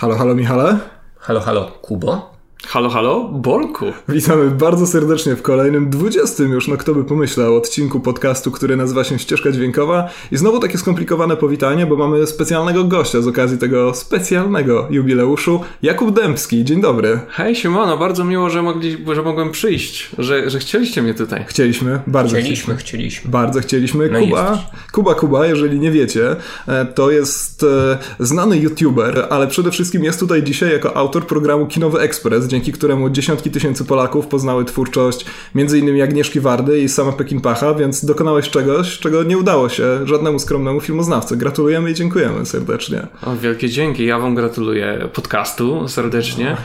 Halo, halo Michale. Halo, halo Kubo. Halo, halo, Bolku. Witamy bardzo serdecznie w kolejnym 20 już, no kto by pomyślał, odcinku podcastu, który nazywa się Ścieżka Dźwiękowa. I znowu takie skomplikowane powitanie, bo mamy specjalnego gościa z okazji tego specjalnego jubileuszu. Jakub Dębski, dzień dobry. Hej, siemano, bardzo miło, że, mogli, że mogłem przyjść, że, że chcieliście mnie tutaj. Chcieliśmy, bardzo chcieliśmy. Chcieliśmy, Bardzo chcieliśmy. No Kuba, Kuba, Kuba, jeżeli nie wiecie, e, to jest e, znany youtuber, ale przede wszystkim jest tutaj dzisiaj jako autor programu Kinowy Ekspres, dzięki któremu dziesiątki tysięcy Polaków poznały twórczość m.in. Agnieszki Wardy i sama Pekinpacha, więc dokonałeś czegoś, czego nie udało się żadnemu skromnemu filmoznawcy. Gratulujemy i dziękujemy serdecznie. O, wielkie dzięki. Ja wam gratuluję podcastu serdecznie.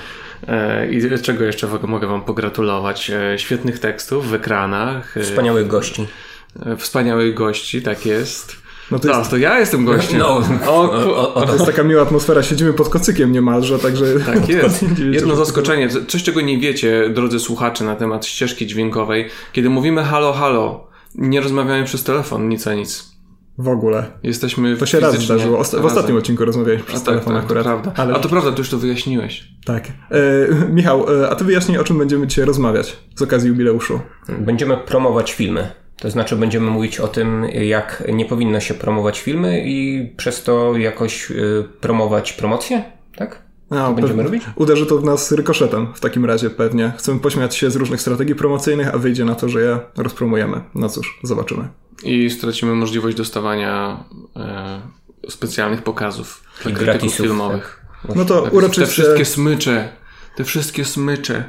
E, I czego jeszcze mogę Wam pogratulować? E, świetnych tekstów w ekranach. E, wspaniałych gości. Wspaniałych gości, tak jest. No to, jest... to ja jestem gościem. No, o, o, o, to jest taka miła atmosfera, siedzimy pod kocykiem niemalże, także... Tak jest. Jedno zaskoczenie, coś czego nie wiecie, drodzy słuchacze, na temat ścieżki dźwiękowej. Kiedy mówimy halo, halo, nie rozmawiamy przez telefon, nic a nic. W ogóle. Jesteśmy To się raz zdarzyło. Osta- w ostatnim odcinku rozmawialiśmy przez a, tak, telefon tak, akurat. To prawda. Ale... A to prawda, to już to wyjaśniłeś. Tak. E, Michał, e, a ty wyjaśnij, o czym będziemy dzisiaj rozmawiać z okazji jubileuszu. Będziemy promować filmy. To znaczy będziemy mówić o tym, jak nie powinno się promować filmy i przez to jakoś y, promować promocję, tak? No, będziemy robić? Uderzy to w nas rykoszetem w takim razie pewnie. Chcemy pośmiać się z różnych strategii promocyjnych, a wyjdzie na to, że je rozpromujemy. No cóż, zobaczymy. I stracimy możliwość dostawania e, specjalnych pokazów I gratisów filmowych. Tak. No to tak, uroczyście... Te wszystkie smycze, te wszystkie smycze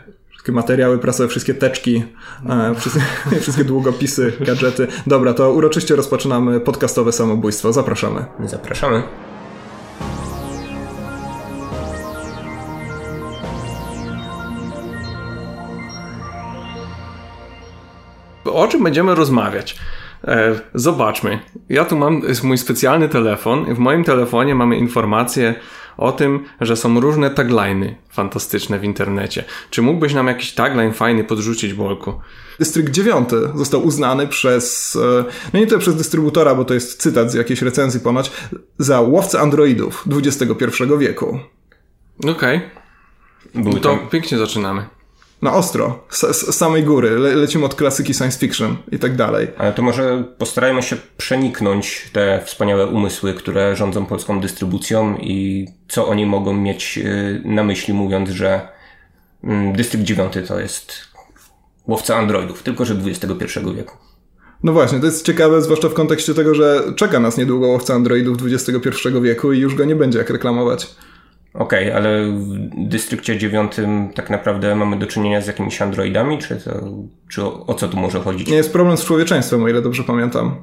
wszystkie materiały prasowe, wszystkie teczki, e, wszystkie, wszystkie długopisy, gadżety. Dobra, to uroczyście rozpoczynamy podcastowe samobójstwo. Zapraszamy. Zapraszamy. O czym będziemy rozmawiać? E, zobaczmy. Ja tu mam mój specjalny telefon. W moim telefonie mamy informacje o tym, że są różne tagliny fantastyczne w internecie. Czy mógłbyś nam jakiś tagline fajny podrzucić, Bolku? Dystrykt 9 został uznany przez, e, no nie tyle przez dystrybutora, bo to jest cytat z jakiejś recenzji ponoć, za łowcę androidów XXI wieku. Okej. Okay. To pięknie zaczynamy na ostro, z, z samej góry. Le, lecimy od klasyki science fiction i tak dalej. Ale to może postarajmy się przeniknąć te wspaniałe umysły, które rządzą polską dystrybucją i co oni mogą mieć y, na myśli, mówiąc, że mm, Dystrykt 9 to jest łowca androidów, tylko że XXI wieku. No właśnie, to jest ciekawe, zwłaszcza w kontekście tego, że czeka nas niedługo łowca androidów XXI wieku i już go nie będzie jak reklamować. Okej, okay, ale w dystrykcie dziewiątym tak naprawdę mamy do czynienia z jakimiś androidami, czy, to, czy o, o co tu może chodzić? Nie jest problem z człowieczeństwem, o ile dobrze pamiętam.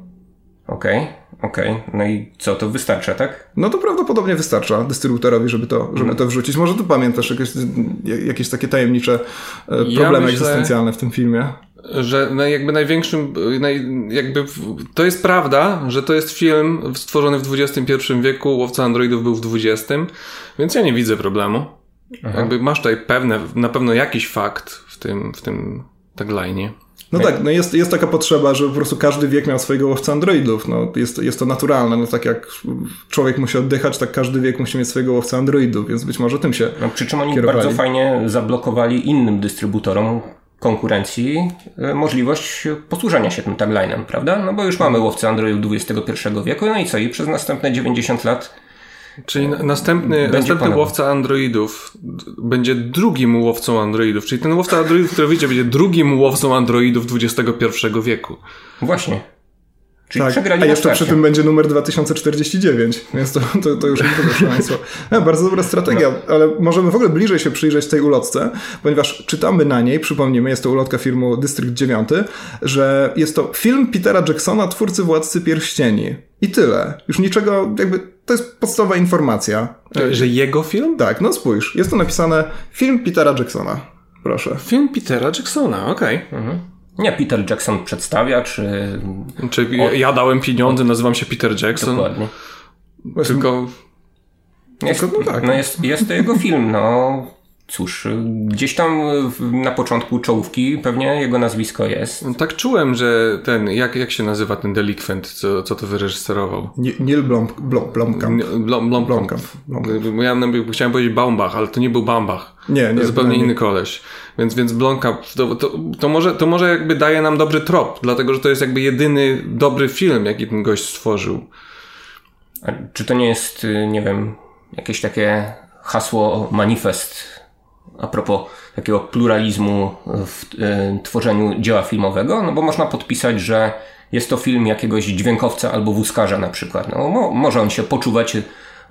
Okej, okay, okej. Okay. No i co, to wystarcza, tak? No to prawdopodobnie wystarcza dystrybutorowi, żeby to, żeby no. to wrzucić. Może ty pamiętasz jakieś, jakieś takie tajemnicze e, problemy ja myślę, egzystencjalne w tym filmie? Że jakby największym, jakby to jest prawda, że to jest film stworzony w XXI wieku, Łowca Androidów był w XX, więc ja nie widzę problemu. Aha. Jakby masz tutaj pewne, na pewno jakiś fakt w tym, w tym tagline'ie. No tak, no jest, jest taka potrzeba, żeby po prostu każdy wiek miał swojego łowca androidów. No, jest, jest to naturalne. No, tak jak człowiek musi oddychać, tak każdy wiek musi mieć swojego łowca androidów, więc być może tym się. No, przy czym oni kierowali. bardzo fajnie zablokowali innym dystrybutorom konkurencji e, możliwość posłużenia się tym taglinem, prawda? No bo już mamy łowcę Androidów XXI wieku, no i co? I przez następne 90 lat Czyli następny, następny łowca androidów będzie drugim łowcą androidów. Czyli ten łowca androidów, który wyjdzie, będzie drugim łowcą androidów XXI wieku. Właśnie. Czyli tak, a jeszcze przy tym będzie numer 2049, więc to, to, to już nie to szaleństwo. No, bardzo dobra strategia, no. ale możemy w ogóle bliżej się przyjrzeć tej ulotce, ponieważ czytamy na niej, przypomnijmy, jest to ulotka firmy District 9, że jest to film Petera Jacksona, twórcy Władcy Pierścieni. I tyle. Już niczego, jakby, to jest podstawowa informacja. Że jego film? Tak, no spójrz, jest tu napisane film Petera Jacksona. Proszę. Film Petera Jacksona, okej. Okay. Mhm. Nie, Peter Jackson przedstawia, czy... Czy ja dałem pieniądze, nazywam się Peter Jackson. Dokładnie. Tylko... Jest, no, tak. no jest, jest to jego film, no. Cóż, gdzieś tam na początku czołówki pewnie jego nazwisko jest. Tak czułem, że ten, jak, jak się nazywa ten delikwent, co, co to wyreżyserował? Neil Blom, Blom, Blomkamp. Blom, Blom, Blomkamp. Blomkamp. Ja chciałem powiedzieć Baumbach, ale to nie był Baumbach. Nie, nie. zupełnie nie. inny koleś. Więc, więc Blomkamp, to, to, to, może, to może jakby daje nam dobry trop, dlatego, że to jest jakby jedyny dobry film, jaki ten gość stworzył. A czy to nie jest, nie wiem, jakieś takie hasło, manifest a propos takiego pluralizmu w y, tworzeniu dzieła filmowego, no bo można podpisać, że jest to film jakiegoś dźwiękowca albo wózkarza na przykład. No, mo, może on się poczuwać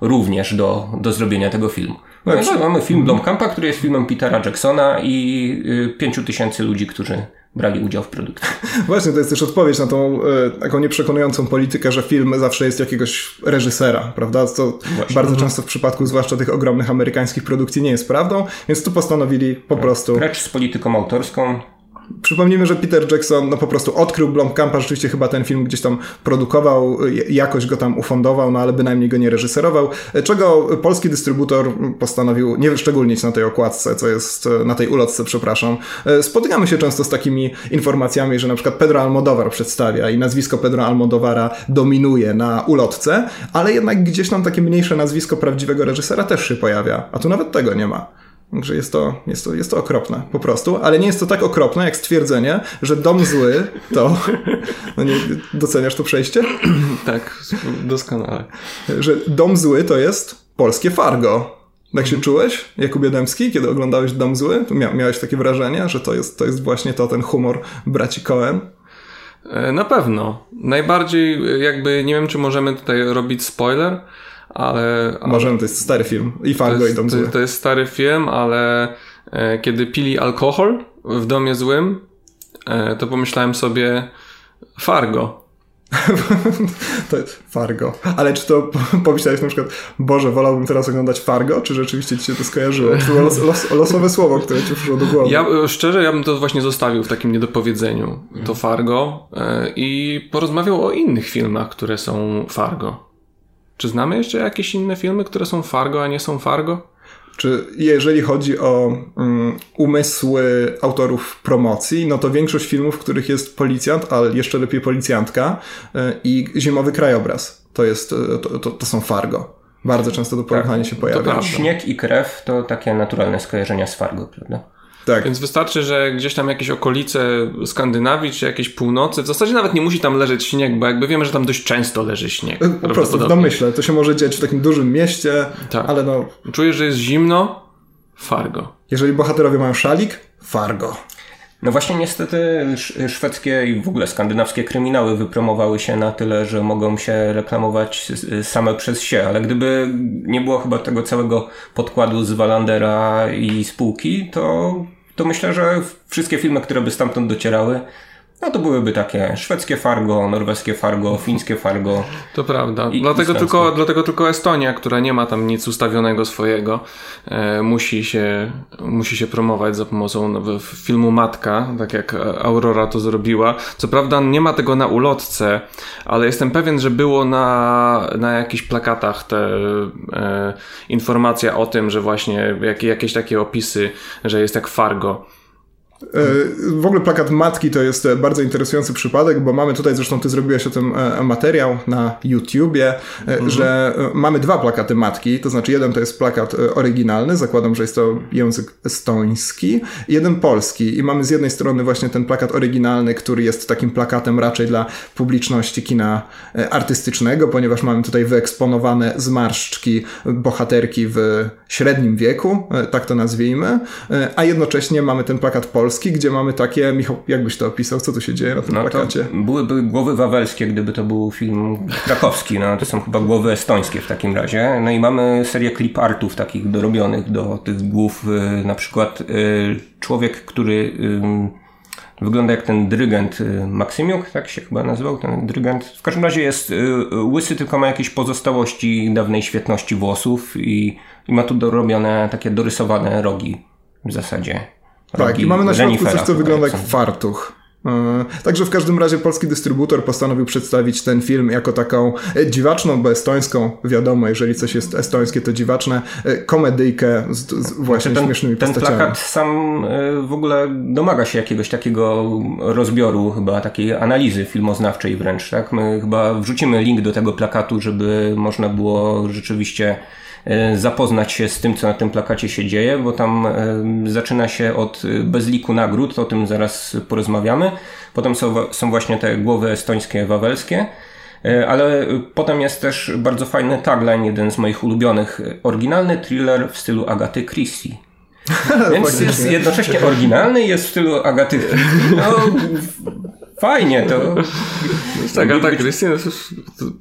również do, do zrobienia tego filmu. No, no, mamy film Blomkampa, który jest filmem Petera Jacksona i y, pięciu tysięcy ludzi, którzy brali udział w produkcji. Właśnie, to jest też odpowiedź na tą e, taką nieprzekonującą politykę, że film zawsze jest jakiegoś reżysera, prawda? To Właśnie. bardzo często w przypadku zwłaszcza tych ogromnych amerykańskich produkcji nie jest prawdą, więc tu postanowili po prostu... Precz z polityką autorską, Przypomnijmy, że Peter Jackson no po prostu odkrył Blomkampa, rzeczywiście chyba ten film gdzieś tam produkował, jakoś go tam ufundował, no ale bynajmniej go nie reżyserował, czego polski dystrybutor postanowił nie wyszczególnić na tej okładce, co jest na tej ulotce, przepraszam. Spotykamy się często z takimi informacjami, że na przykład Pedro Almodovar przedstawia i nazwisko Pedro Almodovara dominuje na ulotce, ale jednak gdzieś tam takie mniejsze nazwisko prawdziwego reżysera też się pojawia, a tu nawet tego nie ma. Także jest to, jest, to, jest to okropne po prostu, ale nie jest to tak okropne jak stwierdzenie, że dom zły to. No nie, doceniasz to przejście? tak, doskonale. Że dom zły to jest polskie Fargo. Tak się czułeś, Jakubie Dębski, kiedy oglądałeś Dom Zły? Mia miałeś takie wrażenie, że to jest, to jest właśnie to, ten humor braci Cohen? E, na pewno. Najbardziej jakby, nie wiem czy możemy tutaj robić spoiler, ale... Możemy, to jest stary film. I Fargo i Dom Zły. To, jest stary film, ale e, kiedy pili alkohol w Domie Złym, e, to pomyślałem sobie Fargo. to jest Fargo. Ale czy to pomyślałeś na przykład, Boże, wolałbym teraz oglądać Fargo, czy rzeczywiście ci się to skojarzyło? Czy to było los, los, losowe słowo, które ci przyszło do głowy? Ja szczerze, ja bym to właśnie zostawił w takim niedopowiedzeniu, to Fargo e, i porozmawiał o innych filmach, które są Fargo. Czy znamy jeszcze jakieś inne filmy, które są Fargo, a nie są Fargo? Czy jeżeli chodzi o um, umysły autorów promocji, no to większość filmów, w których jest policjant, ale jeszcze lepiej policjantka y, i zimowy krajobraz, to, jest, y, to, to, to są Fargo. Bardzo często to porównanie tak, się pojawia. Śnieg i krew to takie naturalne skojarzenia z Fargo, prawda? Tak. Więc wystarczy, że gdzieś tam jakieś okolice Skandynawii, czy jakieś północy, w zasadzie nawet nie musi tam leżeć śnieg, bo jakby wiemy, że tam dość często leży śnieg. Po prostu w domyśle. To się może dziać w takim dużym mieście, tak. ale no... Czujesz, że jest zimno? Fargo. Jeżeli bohaterowie mają szalik? Fargo. No właśnie niestety szwedzkie i w ogóle skandynawskie kryminały wypromowały się na tyle, że mogą się reklamować same przez się, ale gdyby nie było chyba tego całego podkładu z Walandera i spółki, to, to myślę, że wszystkie filmy, które by stamtąd docierały, no to byłyby takie szwedzkie Fargo, norweskie Fargo, fińskie Fargo. To prawda. Dlatego tylko, dlatego tylko Estonia, która nie ma tam nic ustawionego swojego, e, musi, się, musi się promować za pomocą no, filmu Matka, tak jak Aurora to zrobiła. Co prawda nie ma tego na ulotce, ale jestem pewien, że było na, na jakichś plakatach te e, informacja o tym, że właśnie jak, jakieś takie opisy, że jest jak Fargo. E, w ogóle plakat matki to jest e, bardzo interesujący przypadek, bo mamy tutaj, zresztą ty zrobiłeś o tym e, materiał na YouTubie, mhm. że mamy dwa plakaty matki, to znaczy jeden to jest plakat oryginalny, zakładam, że jest to język estoński, jeden polski i mamy z jednej strony właśnie ten plakat oryginalny, który jest takim plakatem raczej dla publiczności kina artystycznego, ponieważ mamy tutaj wyeksponowane zmarszczki bohaterki w średnim wieku, tak to nazwijmy, a jednocześnie mamy ten plakat polski, Polski, gdzie mamy takie, Michał, jakbyś to opisał, co tu się dzieje na tym no plakacie? byłyby głowy wawelskie, gdyby to był film krakowski, no to są chyba głowy estońskie w takim razie. No i mamy serię clip artów takich dorobionych do tych głów, y, na przykład y, człowiek, który wygląda jak ten dyrygent y, Maksymiuk, tak się chyba nazywał ten dyrygent. W każdym razie jest łysy, tylko ma jakieś pozostałości dawnej świetności włosów i, i ma tu dorobione takie dorysowane rogi w zasadzie. Tak, i mamy na środku coś, co wygląda jak fartuch. E, także w każdym razie polski dystrybutor postanowił przedstawić ten film jako taką e, dziwaczną, bo estońską, wiadomo, jeżeli coś jest estońskie, to dziwaczne, e, komedyjkę z, z właśnie ten, śmiesznymi ten postaciami. Ten plakat sam w ogóle domaga się jakiegoś takiego rozbioru, chyba takiej analizy filmoznawczej wręcz, tak? My chyba wrzucimy link do tego plakatu, żeby można było rzeczywiście zapoznać się z tym, co na tym plakacie się dzieje, bo tam e, zaczyna się od e, bezliku nagród, o tym zaraz porozmawiamy. Potem są, są właśnie te głowy estońskie, wawelskie. Ale potem jest też bardzo fajny tagline, jeden z moich ulubionych. Oryginalny thriller w stylu Agaty Christie. Więc jest jednocześnie oryginalny jest w stylu Agaty Christie. No, fajnie, to... tak, a tak, Christian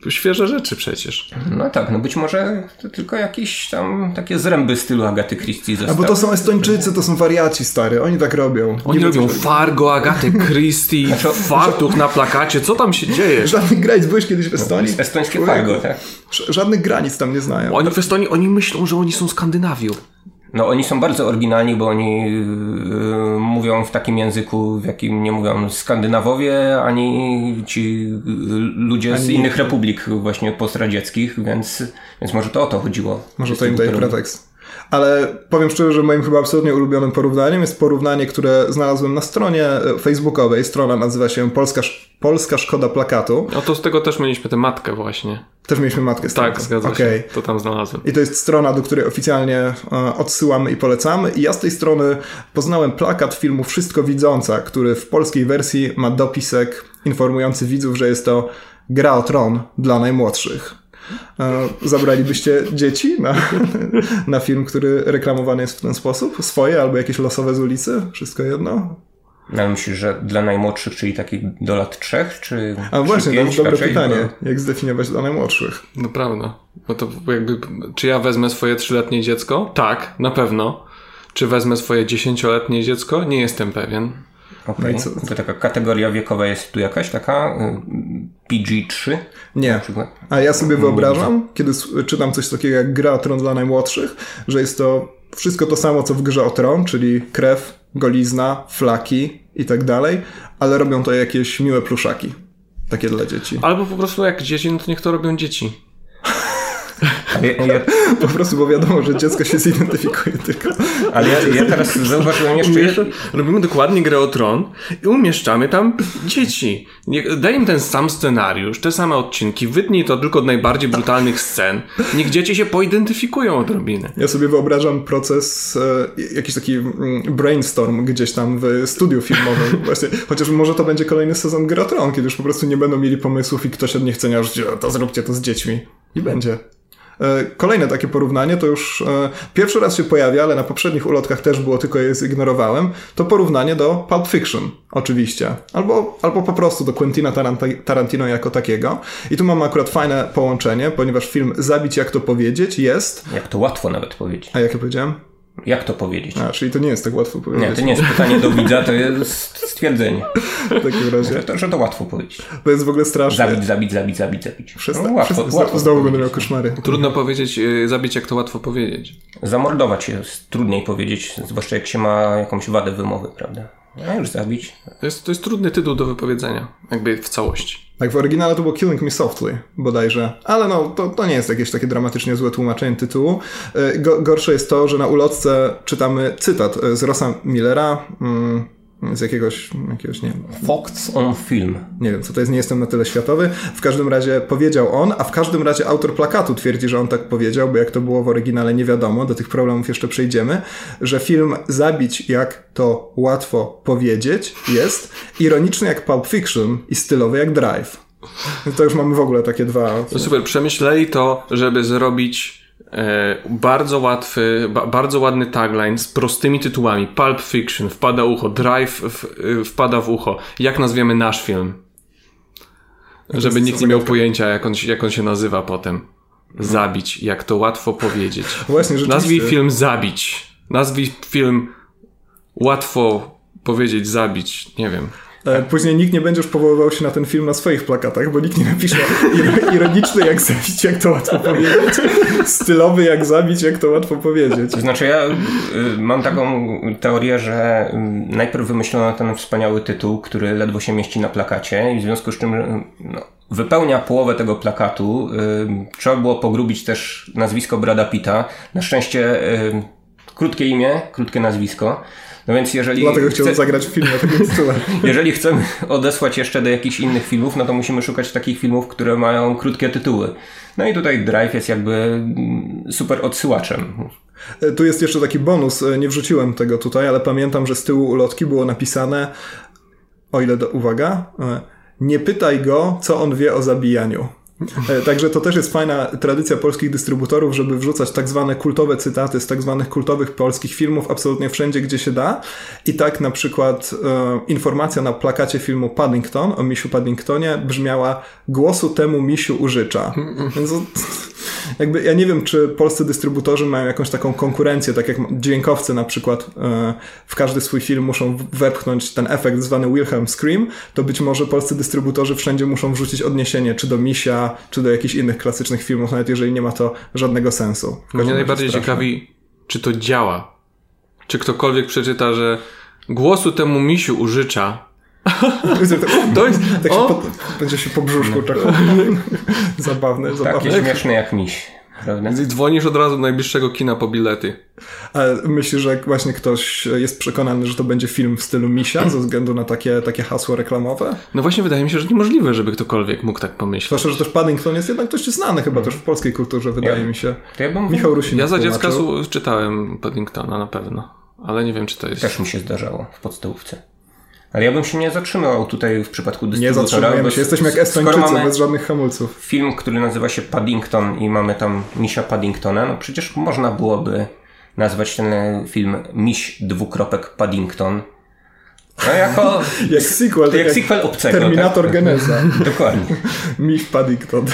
to świeże rzeczy przecież. No tak, no być może to tylko jakieś tam takie zręby stylu Agaty Christie zostały. A bo to są Estończycy, to są wariaci stary, oni tak robią. Oni Nie robią Fargo, Agaty Christie, znaczy, fartuch na plakacie, co tam się dzieje? Żadnych granic, byłeś kiedyś w Estonii? No, estońskie Fargo, tak. Żadnych granic tam nie znają. Oni w Estonii, oni myślą, że oni są Skandynawią. No oni są bardzo oryginalni, bo oni yy, mówią w takim języku, w jakim nie mówią Skandynawowie, ani ci yy, ludzie ani z innych republik właśnie postradzieckich, więc, więc może to o to chodziło. Może to im daje pretekst. Ale powiem szczerze, że moim chyba absolutnie ulubionym porównaniem jest porównanie, które znalazłem na stronie e, facebookowej. Strona nazywa się Polska, Polska Szkoda Plakatu. No to z tego też mieliśmy tę matkę właśnie. Też mieliśmy matkę z Tak, zgadza okay. się. To tam znalazłem. I to jest strona, do której oficjalnie e, odsyłamy i polecamy. I ja z tej strony poznałem plakat filmu Wszystko Widząca, który w polskiej wersji ma dopisek informujący widzów, że jest to gra o tron dla najmłodszych. Zabralibyście dzieci na, na film, który reklamowany jest w ten sposób? Swoje albo jakieś losowe z ulicy? Wszystko jedno? No, myślisz, że dla najmłodszych, czyli takich do lat trzech, czy A właśnie, pięć, to dobre pytanie. Bo... Jak zdefiniować dla najmłodszych? No prawda. No to jakby, czy ja wezmę swoje trzyletnie dziecko? Tak, na pewno. Czy wezmę swoje dziesięcioletnie dziecko? Nie jestem pewien. Okay. No to taka kategoria wiekowa jest tu jakaś taka? Y, PG3? Nie. A ja sobie wyobrażam, kiedy czytam coś takiego jak gra o tron dla najmłodszych, że jest to wszystko to samo, co w grze o tron, czyli krew, golizna, flaki i tak dalej, ale robią to jakieś miłe pluszaki. Takie dla dzieci. Albo po prostu jak dzieci, no to niech to robią dzieci. Ja, ja... Po prostu, bo wiadomo, że dziecko się zidentyfikuje tylko. Ale ja, ja teraz zauważyłem jeszcze... Robimy dokładnie grę o tron i umieszczamy tam dzieci. Daj im ten sam scenariusz, te same odcinki, wytnij to tylko od najbardziej brutalnych scen. Niech dzieci się poidentyfikują odrobinę. Ja sobie wyobrażam proces, e, jakiś taki mm, brainstorm gdzieś tam w studiu filmowym. Właśnie, chociaż może to będzie kolejny sezon gry o tron, kiedy już po prostu nie będą mieli pomysłów i ktoś od niechcenia rzuci, to zróbcie to z dziećmi. I będzie. E, kolejne takie porównanie to już e, pierwszy raz się pojawia, ale na poprzednich ulotkach też było, tylko je zignorowałem. To porównanie do Pulp Fiction, oczywiście. Albo, albo po prostu do Quentina Tarantino jako takiego. I tu mamy akurat fajne połączenie, ponieważ film Zabić jak to powiedzieć jest. Jak to łatwo nawet powiedzieć. A jak ja powiedziałem? Jak to powiedzieć? A, czyli to nie jest tak łatwo powiedzieć. Nie, to nie jest pytanie do widza, to jest stwierdzenie. W takim razie. Że to, że to łatwo powiedzieć. To jest w ogóle straszne. Zabić, zabić, zabić, zabić, zabić. Przesta- no, łatwo, Przesta- łatwo znowu będę miał koszmary. Trudno powiedzieć, y, zabić jak to łatwo powiedzieć. Zamordować jest trudniej powiedzieć, zwłaszcza jak się ma jakąś wadę wymowy, prawda? A już zabić. To jest, to jest trudny tytuł do wypowiedzenia, jakby w całości. Tak, w oryginale to było Killing Me Softly bodajże, ale no, to, to nie jest jakieś takie dramatycznie złe tłumaczenie tytułu. E, gorsze jest to, że na ulotce czytamy cytat e, z Rossa Millera, mm, z jakiegoś, jakiegoś, nie wiem. Fox on Film. Nie wiem, co to jest, nie jestem na tyle światowy. W każdym razie powiedział on, a w każdym razie autor plakatu twierdzi, że on tak powiedział, bo jak to było w oryginale nie wiadomo, do tych problemów jeszcze przejdziemy, że film Zabić, jak to łatwo powiedzieć, jest ironiczny jak Pulp Fiction i stylowy jak Drive. To już mamy w ogóle takie dwa... No super, przemyśleli to, żeby zrobić bardzo łatwy, ba, bardzo ładny tagline z prostymi tytułami. Pulp Fiction, wpada ucho, Drive w, y, wpada w ucho. Jak nazwiemy nasz film? Żeby nikt nie miał pojęcia, jak on, jak on się nazywa potem. Zabić, jak to łatwo powiedzieć. Właśnie, Nazwij film Zabić. Nazwij film łatwo powiedzieć zabić. Nie wiem. E, później nikt nie będzie już powoływał się na ten film na swoich plakatach, bo nikt nie napisze ironiczny jak zabić, jak to łatwo powiedzieć, stylowy jak zabić, jak to łatwo powiedzieć. To znaczy ja y, mam taką teorię, że y, najpierw wymyślono ten wspaniały tytuł, który ledwo się mieści na plakacie i w związku z czym no, wypełnia połowę tego plakatu. Y, trzeba było pogrubić też nazwisko Brada Pitta. Na szczęście y, krótkie imię, krótkie nazwisko. No więc jeżeli. Dlatego chciałbym chce... zagrać w filmie takim stylem. jeżeli chcemy odesłać jeszcze do jakichś innych filmów, no to musimy szukać takich filmów, które mają krótkie tytuły. No i tutaj Drive jest jakby super odsyłaczem. Tu jest jeszcze taki bonus, nie wrzuciłem tego tutaj, ale pamiętam, że z tyłu ulotki było napisane, o ile do, uwaga, e, nie pytaj go, co on wie o zabijaniu. E, także to też jest fajna tradycja polskich dystrybutorów, żeby wrzucać tak zwane kultowe cytaty z tak zwanych kultowych polskich filmów absolutnie wszędzie, gdzie się da. I tak na przykład e, informacja na plakacie filmu Paddington o misiu Paddingtonie brzmiała głosu temu misiu użycza. Więc jakby ja nie wiem, czy polscy dystrybutorzy mają jakąś taką konkurencję, tak jak dźwiękowcy na przykład e, w każdy swój film muszą wepchnąć ten efekt zwany Wilhelm Scream, to być może polscy dystrybutorzy wszędzie muszą wrzucić odniesienie czy do Misia, czy do jakichś innych klasycznych filmów, nawet jeżeli nie ma to żadnego sensu. Mnie najbardziej ciekawi, czy to działa. Czy ktokolwiek przeczyta, że głosu temu misiu użycza, to jest, tak się po, będzie się po brzuszku no. czekał. zabawne, zabawne. Takie śmieszne jak miś. Prawda? I dzwonisz od razu do najbliższego kina po bilety. Ale myślisz, że właśnie ktoś jest przekonany, że to będzie film w stylu misia ze względu na takie, takie hasło reklamowe? No właśnie wydaje mi się, że niemożliwe, żeby ktokolwiek mógł tak pomyśleć. Zwłaszcza, że też Paddington jest jednak dość znany chyba też w polskiej kulturze, wydaje ja, mi się. Ja bym... Michał Rusin. Ja za dziecka czytałem Paddingtona na pewno, ale nie wiem, czy to jest... Też mi się zdarzało w podstawówce. Ale ja bym się nie zatrzymał tutaj w przypadku dystrybutora. Nie zatrzymujemy się, jesteśmy jak Estończycy, bez żadnych hamulców. Film, który nazywa się Paddington i mamy tam misia Paddingtona, no przecież można byłoby nazwać ten film Miś dwukropek Paddington. No jako... jak sequel. To jak, jak sequel obcego. Terminator tak? Geneza. Dokładnie. Miś Paddington.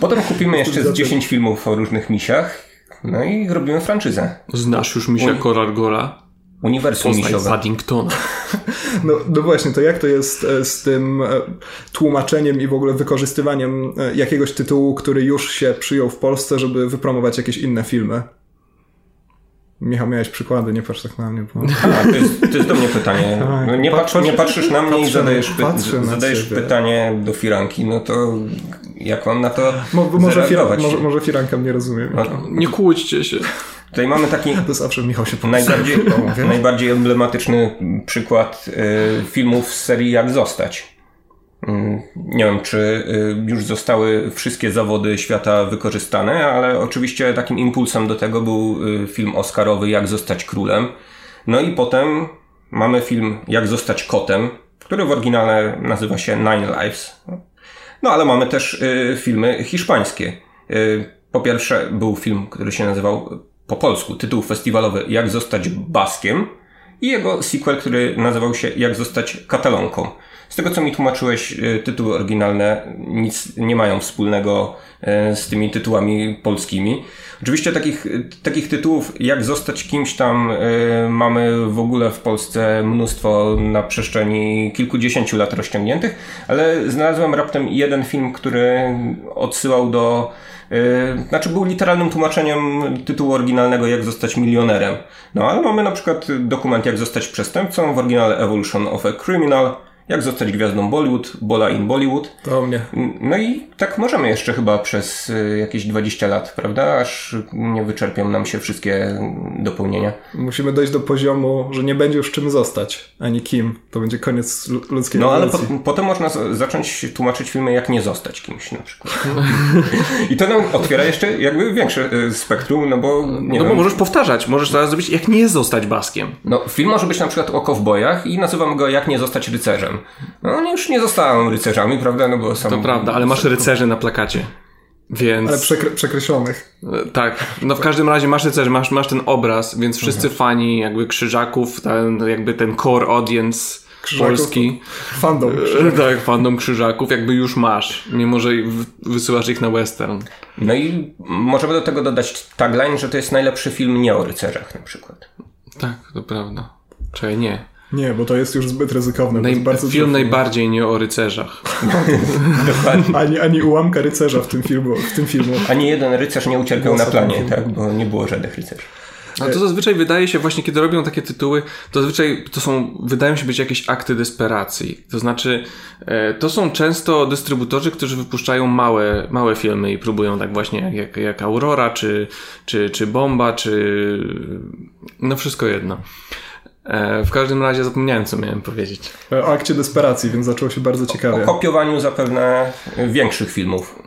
Potem kupimy jeszcze z 10 filmów o różnych misiach. No i robimy franczyzę. Znasz już misia Koral Gola? Uniwersum Poznaj misiowe. Paddingtona. No, no właśnie, to jak to jest e, z tym e, tłumaczeniem i w ogóle wykorzystywaniem e, jakiegoś tytułu, który już się przyjął w Polsce, żeby wypromować jakieś inne filmy? Michał, miałeś przykłady, nie patrz tak na mnie. Bo... A, to, jest, to jest do mnie pytanie. Tak, no, nie, patrz, nie patrzysz na mnie i zadajesz, py zadajesz pytanie do firanki, no to jak mam na to Mo może, fira może, może firanka mnie rozumie. No, nie kłóćcie się. Tutaj mamy taki to zawsze Michał się najbardziej, najbardziej emblematyczny przykład y, filmów z serii Jak zostać. Y, nie wiem, czy y, już zostały wszystkie zawody świata wykorzystane, ale oczywiście takim impulsem do tego był y, film Oscarowy Jak zostać królem. No i potem mamy film Jak zostać kotem, który w oryginale nazywa się Nine Lives. No ale mamy też filmy hiszpańskie. Po pierwsze był film, który się nazywał po polsku tytuł festiwalowy Jak zostać Baskiem i jego sequel, który nazywał się Jak zostać Katalonką. Z tego co mi tłumaczyłeś, e, tytuły oryginalne nic nie mają wspólnego e, z tymi tytułami polskimi. Oczywiście takich, takich tytułów jak zostać kimś tam e, mamy w ogóle w Polsce mnóstwo na przestrzeni kilkudziesięciu lat rozciągniętych, ale znalazłem raptem jeden film, który odsyłał do znaczy był literalnym tłumaczeniem tytułu oryginalnego Jak zostać milionerem. No ale mamy na przykład dokument Jak zostać przestępcą w oryginale Evolution of a Criminal, jak zostać gwiazdą Bollywood, Bola in Bollywood. To mnie. No i tak możemy jeszcze chyba przez y, jakieś 20 lat, prawda? Aż nie wyczerpią nam się wszystkie dopełnienia. Musimy dojść do poziomu, że nie będzie już czym zostać, ani kim. To będzie koniec ludzkiej No ale po, potem można zacząć tłumaczyć filmy, jak nie zostać kimś na przykład. I to nam otwiera jeszcze jakby większe y, spektrum, no bo nie No wiem. bo możesz powtarzać, możesz teraz zrobić, jak nie zostać baskiem. No film może być na przykład o kowbojach i nazywamy go jak nie zostać rycerzem. No oni już nie zostają rycerzami, prawda? No bo są... To prawda, ale masz rycerzy na plakacie. Więc... Ale przekre przekreślonych. Tak, no w każdym razie masz rycerzy, masz, masz ten obraz, więc wszyscy mhm. fani jakby krzyżaków, ten, jakby ten core audience krzyżaków, polski. Fandom. Krzyżaków. Tak, fandom krzyżaków, jakby już masz. Nie może wysyłasz ich na western. No i możemy do tego dodać tagline, że to jest najlepszy film nie o rycerzach na przykład. Tak, to prawda. Czekaj, nie. Nie, bo to jest już zbyt ryzykowne. Naj, bardzo film najbardziej nie o rycerzach. Dokładnie. Ani, ani ułamka rycerza w tym, filmu, w tym filmu. Ani jeden rycerz nie ucierpiał na planie, tak? bo nie było żadnych rycerzy. A to zazwyczaj wydaje się właśnie, kiedy robią takie tytuły, to zazwyczaj to są, wydają się być jakieś akty desperacji. To znaczy, e, to są często dystrybutorzy, którzy wypuszczają małe, małe filmy i próbują tak właśnie jak, jak Aurora, czy, czy, czy Bomba, czy no wszystko jedno. E, w każdym razie zapomniałem, co miałem powiedzieć. O akcie desperacji, więc zaczęło się bardzo ciekawie. O kopiowaniu zapewne większych filmów.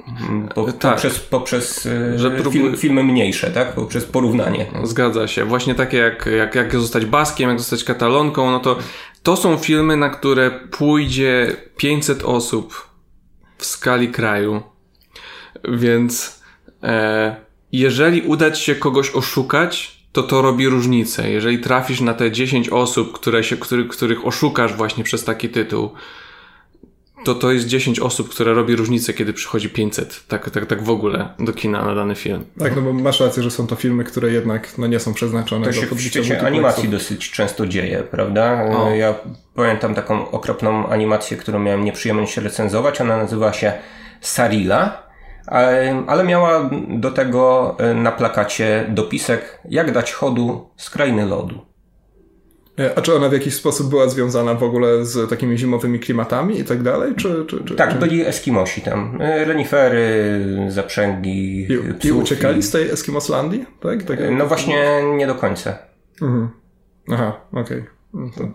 Po, tak. Poprzez, poprzez e, Że film, filmy mniejsze, tak? Poprzez porównanie. Zgadza się. Właśnie takie jak, jak, jak zostać baskiem, jak zostać katalonką, no to to są filmy, na które pójdzie 500 osób w skali kraju. Więc e, jeżeli uda ci się kogoś oszukać, to to robi różnicę. Jeżeli trafisz na te 10 osób, które się, który, których oszukasz właśnie przez taki tytuł, to to jest 10 osób, które robi różnicę, kiedy przychodzi 500, tak, tak, tak w ogóle do kina na dany film. Tak, no bo masz rację, że są to filmy, które jednak no, nie są przeznaczone to do podbicia w świecie animacji dosyć często dzieje, prawda? O. Ja pamiętam taką okropną animację, którą miałem nieprzyjemność recenzować, ona nazywa się Sarila ale miała do tego e, na plakacie dopisek jak dać chodu z krainy lodu. E, a czy ona w jakiś sposób była związana w ogóle z takimi zimowymi klimatami i tak dalej? Czy, czy, czy tak, czy... byli Eskimosi tam. E, renifery, zaprzęgi, I, psów, i uciekali z tej Eskimoslandii? Tak? tak no właśnie nie do końca. Mhm. Aha, okej. Okay.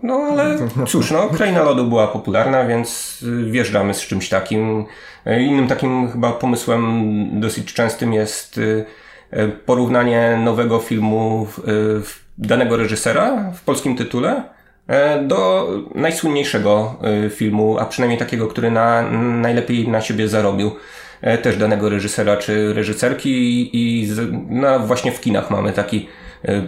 No ale cóż, no, kraina lodu była popularna, więc wjeżdżamy z czymś takim. Innym takim chyba pomysłem dosyć częstym jest y, y, porównanie nowego filmu y, danego reżysera w polskim tytule do najsłynniejszego filmu, a przynajmniej takiego, który na, najlepiej na siebie zarobił. Też danego reżysera czy reżyserki i no, właśnie w kinach mamy taki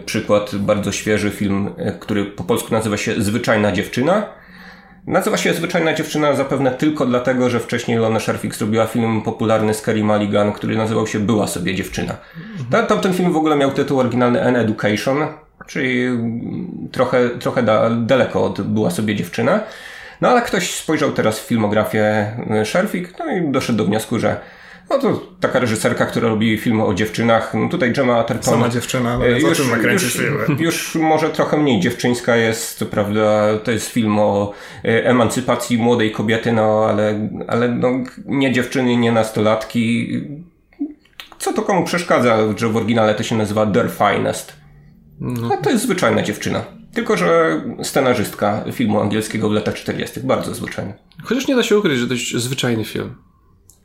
przykład, bardzo świeży film, który po polsku nazywa się Zwyczajna dziewczyna Nazywa się Zwyczajna Dziewczyna zapewne tylko dlatego, że wcześniej Lona Sherfick zrobiła film popularny z Kerry Mulligan, który nazywał się Była sobie dziewczyna. Mhm. Tam ten film w ogóle miał tytuł oryginalny An Education, czyli trochę, trochę da, daleko od Była sobie dziewczyna. No ale ktoś spojrzał teraz w filmografię Sherfick no i doszedł do wniosku, że no to taka reżyserka, która robi filmy o dziewczynach. No tutaj Gemma Atherton. Sama dziewczyna, ale no już, już, już może trochę mniej dziewczyńska jest, to prawda, to jest film o e, emancypacji młodej kobiety, no ale, ale no, nie dziewczyny, nie nastolatki. Co to komu przeszkadza, że w oryginale to się nazywa Der Finest? No. A to jest zwyczajna dziewczyna. Tylko, że scenarzystka filmu angielskiego w latach 40. Bardzo zwyczajna. Chociaż nie da się ukryć, że to jest zwyczajny film.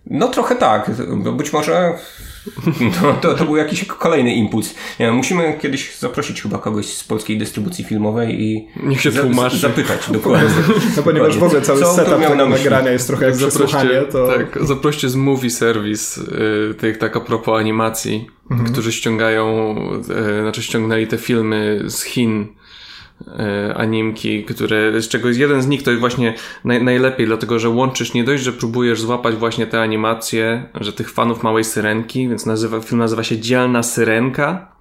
No trochę tak. Być może no, to, to był jakiś kolejny impuls. Nie, musimy kiedyś zaprosić chyba kogoś z polskiej dystrybucji filmowej i Niech się tłumaczy. zapytać dokładnie. No ponieważ w ogóle cały Co setup tego na nagrania jest trochę jak zaproście, to... Tak, zaproście z Movie Service, yy, tych tak a propos animacji, mhm. którzy ściągają, yy, znaczy ściągnęli te filmy z Chin animki, które, z czego jeden z nich to jest właśnie naj, najlepiej, dlatego że łączysz nie dość, że próbujesz złapać właśnie te animacje, że tych fanów Małej Syrenki, więc nazywa, film nazywa się Dzielna Syrenka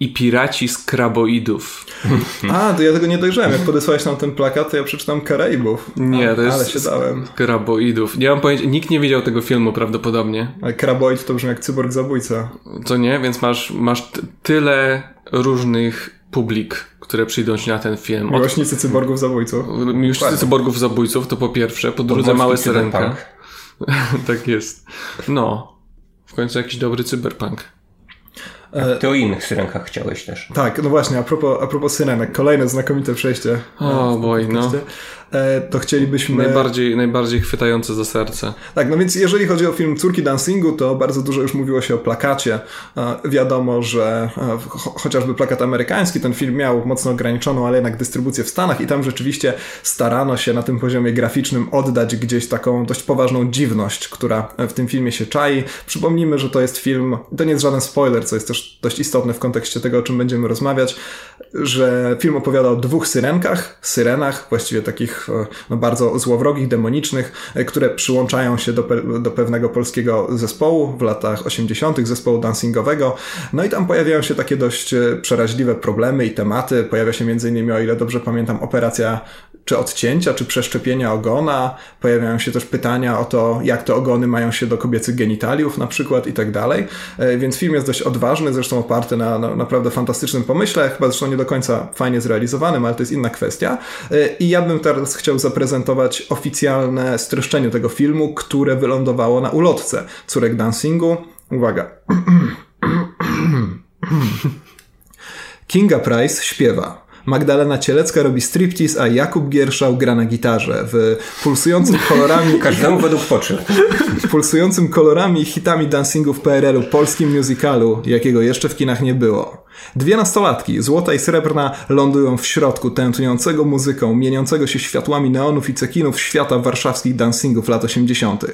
i Piraci z Kraboidów. A, to ja tego nie dojrzałem. Jak podesłałeś nam ten plakat, to ja przeczytam Karaibów. Nie, to jest Ale się dałem. Kraboidów. Nie mam pojęcia, nikt nie widział tego filmu prawdopodobnie. Ale Kraboid to brzmi jak cyborg zabójca. Co nie? Więc masz, masz tyle różnych publik, które przyjdą ci na ten film. Od... Miłośnicy cyborgów zabójców. Miłośnicy cyborgów zabójców to po pierwsze, po drugie małe syrenka. tak jest. No. W końcu jakiś dobry cyberpunk. E, ty o innych syrenkach chciałeś też. Tak, no właśnie, a propos, a propos syrenek, kolejne znakomite przejście. O, boj, no. E, to chcielibyśmy... Najbardziej, najbardziej chwytające za serce. Tak, no więc jeżeli chodzi o film Córki Dancingu, to bardzo dużo już mówiło się o plakacie. E, wiadomo, że chociażby plakat amerykański, ten film miał mocno ograniczoną, ale jednak dystrybucję w Stanach i tam rzeczywiście starano się na tym poziomie graficznym oddać gdzieś taką dość poważną dziwność, która w tym filmie się czai. Przypomnijmy, że to jest film, to nie jest żaden spoiler, co jest też dość istotne w kontekście tego, o czym będziemy rozmawiać, że film opowiada o dwóch syrenkach, syrenach, właściwie takich takich no, bardzo złowrogich, demonicznych, które przyłączają się do, pe do pewnego polskiego zespołu w latach 80., zespołu dancingowego. No i tam pojawiają się takie dość przeraźliwe problemy i tematy. Pojawia się m.in., o ile dobrze pamiętam, operacja czy odcięcia, czy przeszczepienia ogona. Pojawiają się też pytania o to, jak te ogony mają się do kobiecych genitaliów na przykład i tak dalej. E, więc film jest dość odważny, zresztą oparty na, na naprawdę fantastycznym pomyśle, chyba zresztą nie do końca fajnie zrealizowanym, ale to jest inna kwestia. E, I ja bym teraz chciał zaprezentować oficjalne streszczenie tego filmu, które wylądowało na ulotce Córek Dancingu. Uwaga. Kinga Price śpiewa. Magdalena Cielecka robi striptease, a Jakub Gierszał gra na gitarze w pulsującym kolorami... Każdemu według potrzeb. pulsującym kolorami i hitami dancingu w PRL-u polskim musicalu, jakiego jeszcze w kinach nie było. Dwie nastolatki, złota i srebrna, lądują w środku tętniącego muzyką, mieniącego się światłami neonów i cekinów świata warszawskich dancingów lat 80.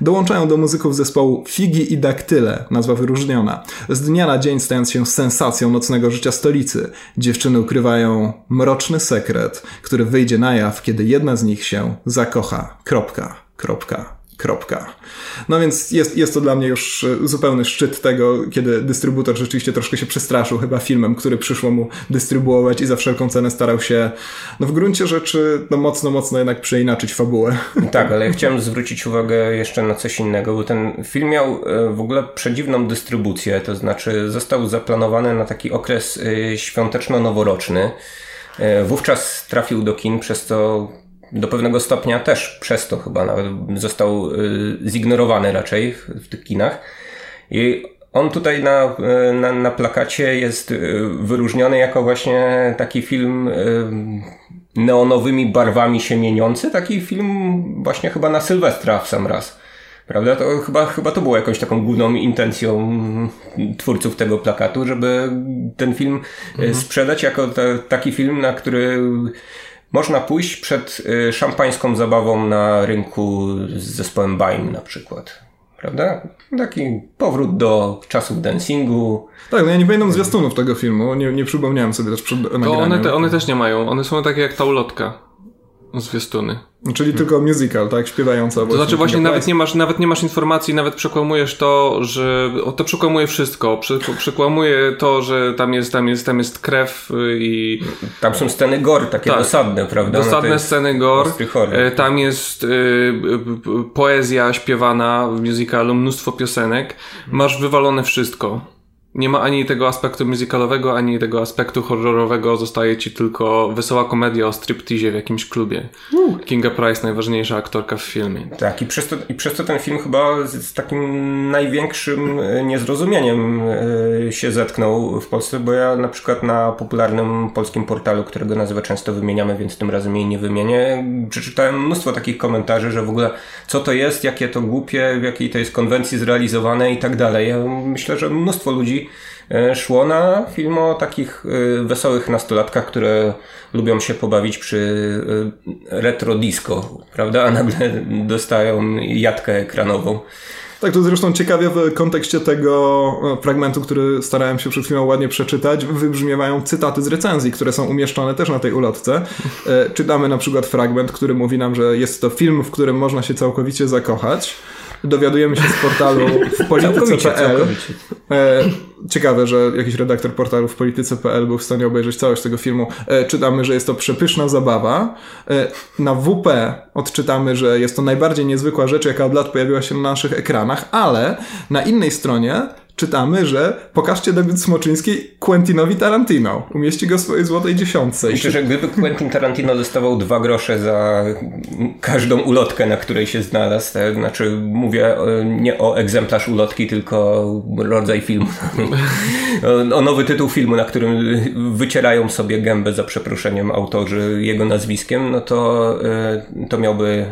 Dołączają do muzyków zespołu Figi i Daktyle, nazwa wyróżniona, z dnia na dzień stając się sensacją nocnego życia stolicy. Dziewczyny ukrywają mroczny sekret, który wyjdzie na jaw, kiedy jedna z nich się zakocha. Kropka. Kropka. Kropka. No więc jest, jest to dla mnie już e, zupełny szczyt tego, kiedy dystrybutor rzeczywiście troszkę się przestraszył chyba filmem, który przyszło mu dystrybuować i za wszelką cenę starał się, no w gruncie rzeczy, no mocno, mocno jednak przeinaczyć fabułę. Tak, ale ja chciałem zwrócić uwagę jeszcze na coś innego, bo ten film miał e, w ogóle przedziwną dystrybucję, to znaczy został zaplanowany na taki okres e, świąteczno-noworoczny. Wówczas trafił do kin, przez co do pewnego stopnia też przez to chyba nawet został y, zignorowany raczej w tych kinach. I on tutaj na, y, na, na plakacie jest y, wyróżniony jako właśnie taki film neonowymi barwami się mieniący, taki film właśnie chyba na Sylwestra w sam raz. Prawda? To chyba, chyba to było jakąś taką główną intencją twórców tego plakatu, żeby ten film mhm. sprzedać jako taki film, na który można pójść przed y, szampańską zabawą na rynku z zespołem Baim na przykład. Prawda? Taki powrót do czasów dancingu. Tak, no ja nie pamiętam zwiastunów tego filmu, nie, nie przypomniałem sobie też przed nagraniem. To one, te, one też nie mają, one są takie jak ta ulotka zwiastuny. Czyli tylko musical, tak? Śpiewająca. To znaczy właśnie nawet nie, masz, nawet nie masz informacji, nawet przekłamujesz to, że to przekłamuje wszystko. przekłamuje to, że tam jest, tam jest, tam jest krew i... Tam są sceny gore, takie tak, dosadne, prawda? Dosadne no sceny gore. E, tam jest y, poezja śpiewana w musicalu, mnóstwo piosenek. Masz wywalone wszystko. Nie ma ani tego aspektu musicalowego, ani tego aspektu horrorowego. Zostaje ci tylko wesoła komedia o striptease w jakimś klubie. Uh. Kinga Price, najważniejsza aktorka w filmie. Tak, i przez to, i przez to ten film chyba z takim największym e, niezrozumieniem e, się zetknął w Polsce, bo ja na przykład na popularnym polskim portalu, którego nazwę często wymieniamy, więc tym razem jej nie wymienię, przeczytałem mnóstwo takich komentarzy, że w ogóle co to jest, jakie to głupie, w jakiej to jest konwencji zrealizowane i tak dalej. Ja myślę, że mnóstwo ludzi E, szło na film o takich e, wesołych nastolatkach, które lubią się pobawić przy e, retro disco, prawda? A nagle dostają jatkę ekranową. Tak, to zresztą ciekawie w kontekście tego fragmentu, który starałem się przed chwilą ładnie przeczytać, wybrzmiewają cytaty z recenzji, które są umieszczone też na tej ulotce. Czytamy na przykład fragment, który mówi nam, że jest to film, w którym można się całkowicie zakochać dowiadujemy się z portalu w polityce.pl. E, ciekawe, że jakiś redaktor portalu w polityce.pl był w stanie obejrzeć całość tego filmu. E, czytamy, że jest to przepyszna zabawa. E, na WP odczytamy, że jest to najbardziej niezwykła rzecz, jaka od lat pojawiła się na naszych ekranach, ale na innej stronie czytamy, że pokażcie debiut Smoczyńskiej Quentinowi Tarantino. Umieści go w swojej złotej dziesiątce. Myślę, że gdyby Quentin Tarantino dostawał dwa grosze za każdą ulotkę, na której się znalazł, to znaczy mówię nie o egzemplarz ulotki, tylko rodzaj filmu. o, nowy tytuł filmu, na którym wycierają sobie gębę za przeproszeniem autorzy jego nazwiskiem, no to, e, to miałby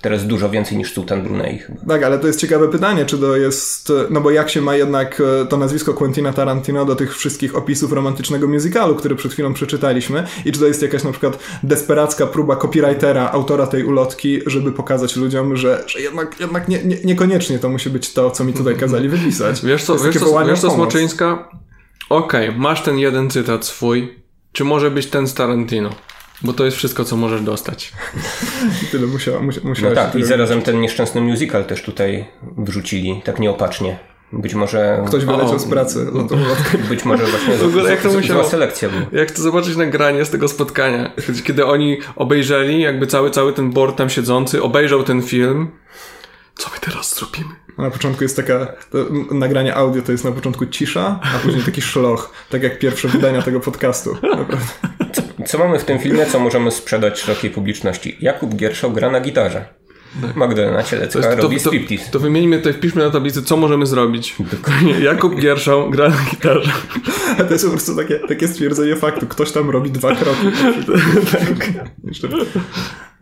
teraz dużo więcej niż Sultan Brunei chyba. Tak, ale to jest ciekawe pytanie, czy to jest, no bo jak się ma jednak e, to nazwisko Quentina Tarantino do tych wszystkich opisów romantycznego musicalu, który przed chwilą przeczytaliśmy i czy to jest jakaś na przykład desperacka próba copywritera, autora tej ulotki, żeby pokazać ludziom, że, że jednak, jednak nie, nie, niekoniecznie to musi być to, co mi tutaj kazali wypisać. Wiesz co, wiesz co, wiesz co Smoczyńska? Okej, okay, masz ten jeden cytat swój, czy może być ten z Tarantino? Bo to jest wszystko, co możesz dostać. I tyle musiała, musia, No tak, i zarazem ten nieszczęsny musical też tutaj wrzucili, tak nieopatrznie. Być może... Ktoś wyleciał z pracy. No to być może właśnie w ogóle, jak to musiało, selekcja była. Jak to zobaczyć nagranie z tego spotkania, kiedy oni obejrzeli, jakby cały, cały ten board tam siedzący, obejrzał ten film. Co my teraz zrobimy? Na początku jest taka, nagranie audio to jest na początku cisza, a później taki szloch, tak jak pierwsze wydania tego podcastu. Co, co mamy w tym filmie, co możemy sprzedać szerokiej publiczności? Jakub Gierszał gra na gitarze. Magdalena Cielecka to jest, robi to. To, to wymienimy tutaj, wpiszmy na tablicy, co możemy zrobić. Dokładnie. Jakub Gierszał gra na gitarze. A to jest po prostu takie, takie stwierdzenie faktu. Ktoś tam robi dwa kroki. tak.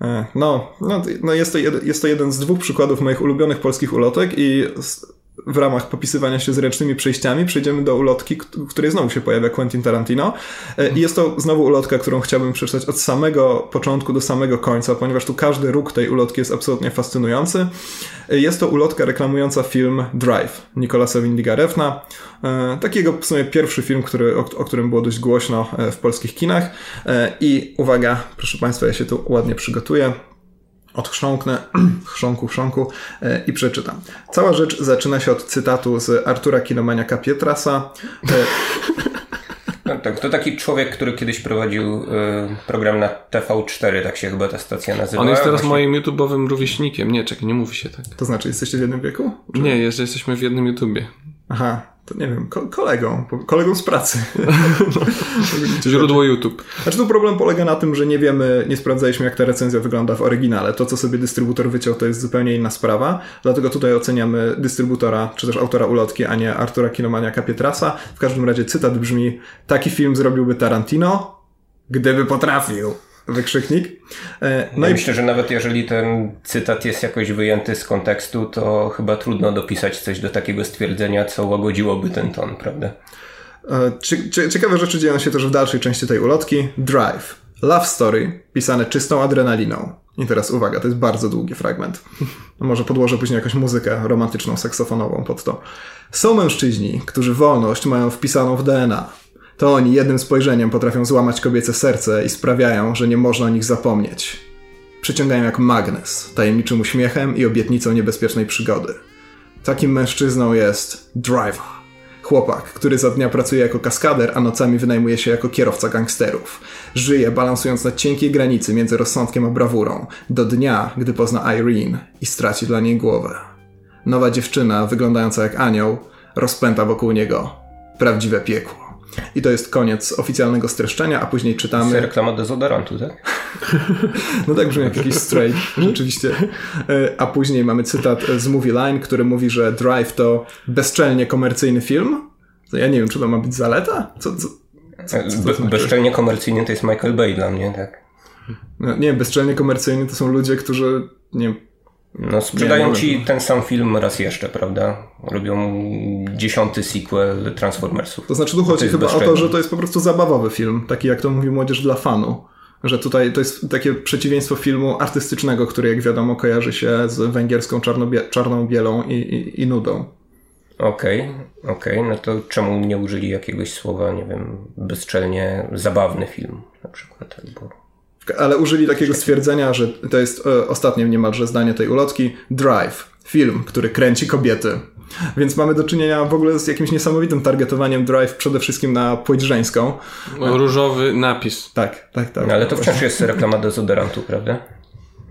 E, no, no, no jest, to jed, jest to jeden z dwóch przykładów moich ulubionych polskich ulotek i w ramach popisywania się z ręcznymi przejściami przejdziemy do ulotki, której znowu się pojawia Quentin Tarantino. E, I jest to znowu ulotka, którą chciałbym przeczytać od samego początku do samego końca, ponieważ tu każdy róg tej ulotki jest absolutnie fascynujący. E, jest to ulotka reklamująca film Drive Nicolasa Windiga Refna. E, takiego w sumie pierwszy film, który, o, o którym było dość głośno w polskich kinach. I uwaga, proszę Państwa, ja się tu ładnie przygotuję odchrząknę, chrząku, chrząku e, i przeczytam. Cała rzecz zaczyna się od cytatu z Artura Kinomaniaka Pietrasa. E, no tak, to taki człowiek, który kiedyś prowadził y, program na TV4, tak się chyba ta stacja nazywa. On jest teraz Właśnie... moim YouTube'owym rówieśnikiem. Nie, czekaj, nie mówi się tak. To znaczy, jesteście w jednym wieku? Czy... Nie, jest, jesteśmy w jednym YouTubie. Aha, to nie wiem, ko kolegą, kolegą z pracy. Źródło YouTube. Znaczy tu problem polega na tym, że nie wiemy, nie sprawdzaliśmy jak ta recenzja wygląda w oryginale. To, co sobie dystrybutor wyciął, to jest zupełnie inna sprawa. Dlatego tutaj oceniamy dystrybutora, czy też autora ulotki, a nie Artura Kinomaniaka Pietrasa. W każdym razie cytat brzmi, taki film zrobiłby Tarantino, gdyby potrafił wykrzyknik. E, no ja i... Myślę, że nawet jeżeli ten cytat jest jakoś wyjęty z kontekstu, to chyba trudno dopisać coś do takiego stwierdzenia, co łagodziłoby ten ton, prawda? E, ciekawe rzeczy dzieją się też w dalszej części tej ulotki. Drive. Love story, pisane czystą adrenaliną. I teraz uwaga, to jest bardzo długi fragment. Może podłożę później jakąś muzykę romantyczną, saksofonową pod to. Są mężczyźni, którzy wolność mają wpisaną w DNA. To oni jednym spojrzeniem potrafią złamać kobiece serce i sprawiają, że nie można o nich zapomnieć. Przyciągają jak magnes, tajemniczym uśmiechem i obietnicą niebezpiecznej przygody. Takim mężczyzną jest Driver. Chłopak, który za dnia pracuje jako kaskader, a nocami wynajmuje się jako kierowca gangsterów. Żyje balansując na cienkiej granicy między rozsądkiem a brawurą, do dnia, gdy pozna Irene i straci dla niej głowę. Nowa dziewczyna, wyglądająca jak anioł, rozpęta wokół niego prawdziwe piekło. I to jest koniec oficjalnego streszczenia, a później czytamy... To jest reklama dezodorantu, tak? no tak brzmi jak jakiś straight, rzeczywiście. E, a później mamy cytat z Movie Line, który mówi, że Drive to bezczelnie komercyjny film. To ja nie wiem, czy to ma być zaleta? Co, co, co, co znaczy? bezczelnie komercyjny to jest Michael Bay dla mnie, tak? No, nie, bezczelnie komercyjny to są ludzie, którzy nie no, sprzedają nie, ci ten sam film raz jeszcze, prawda? Robią dziesiąty sequel Transformersów. To znaczy, tu chodzi chyba o to, że to jest po prostu zabawowy film, taki jak to mówi młodzież dla fanu. Że tutaj to jest takie przeciwieństwo filmu artystycznego, który jak wiadomo kojarzy się z węgierską czarną bielą i, i, i nudą. Okej, okay, okej, okay. no to czemu nie użyli jakiegoś słowa, nie wiem, bezczelnie zabawny film na przykład, albo ale użyli takiego stwierdzenia, że to jest e, ostatnie niemalże zdanie tej ulotki. Drive. Film, który kręci kobiety. Więc mamy do czynienia w ogóle z jakimś niesamowitym targetowaniem Drive przede wszystkim na płeć żeńską. Różowy napis. Tak, tak, tak. No, ale to wciąż jest reklama dezodorantu, prawda?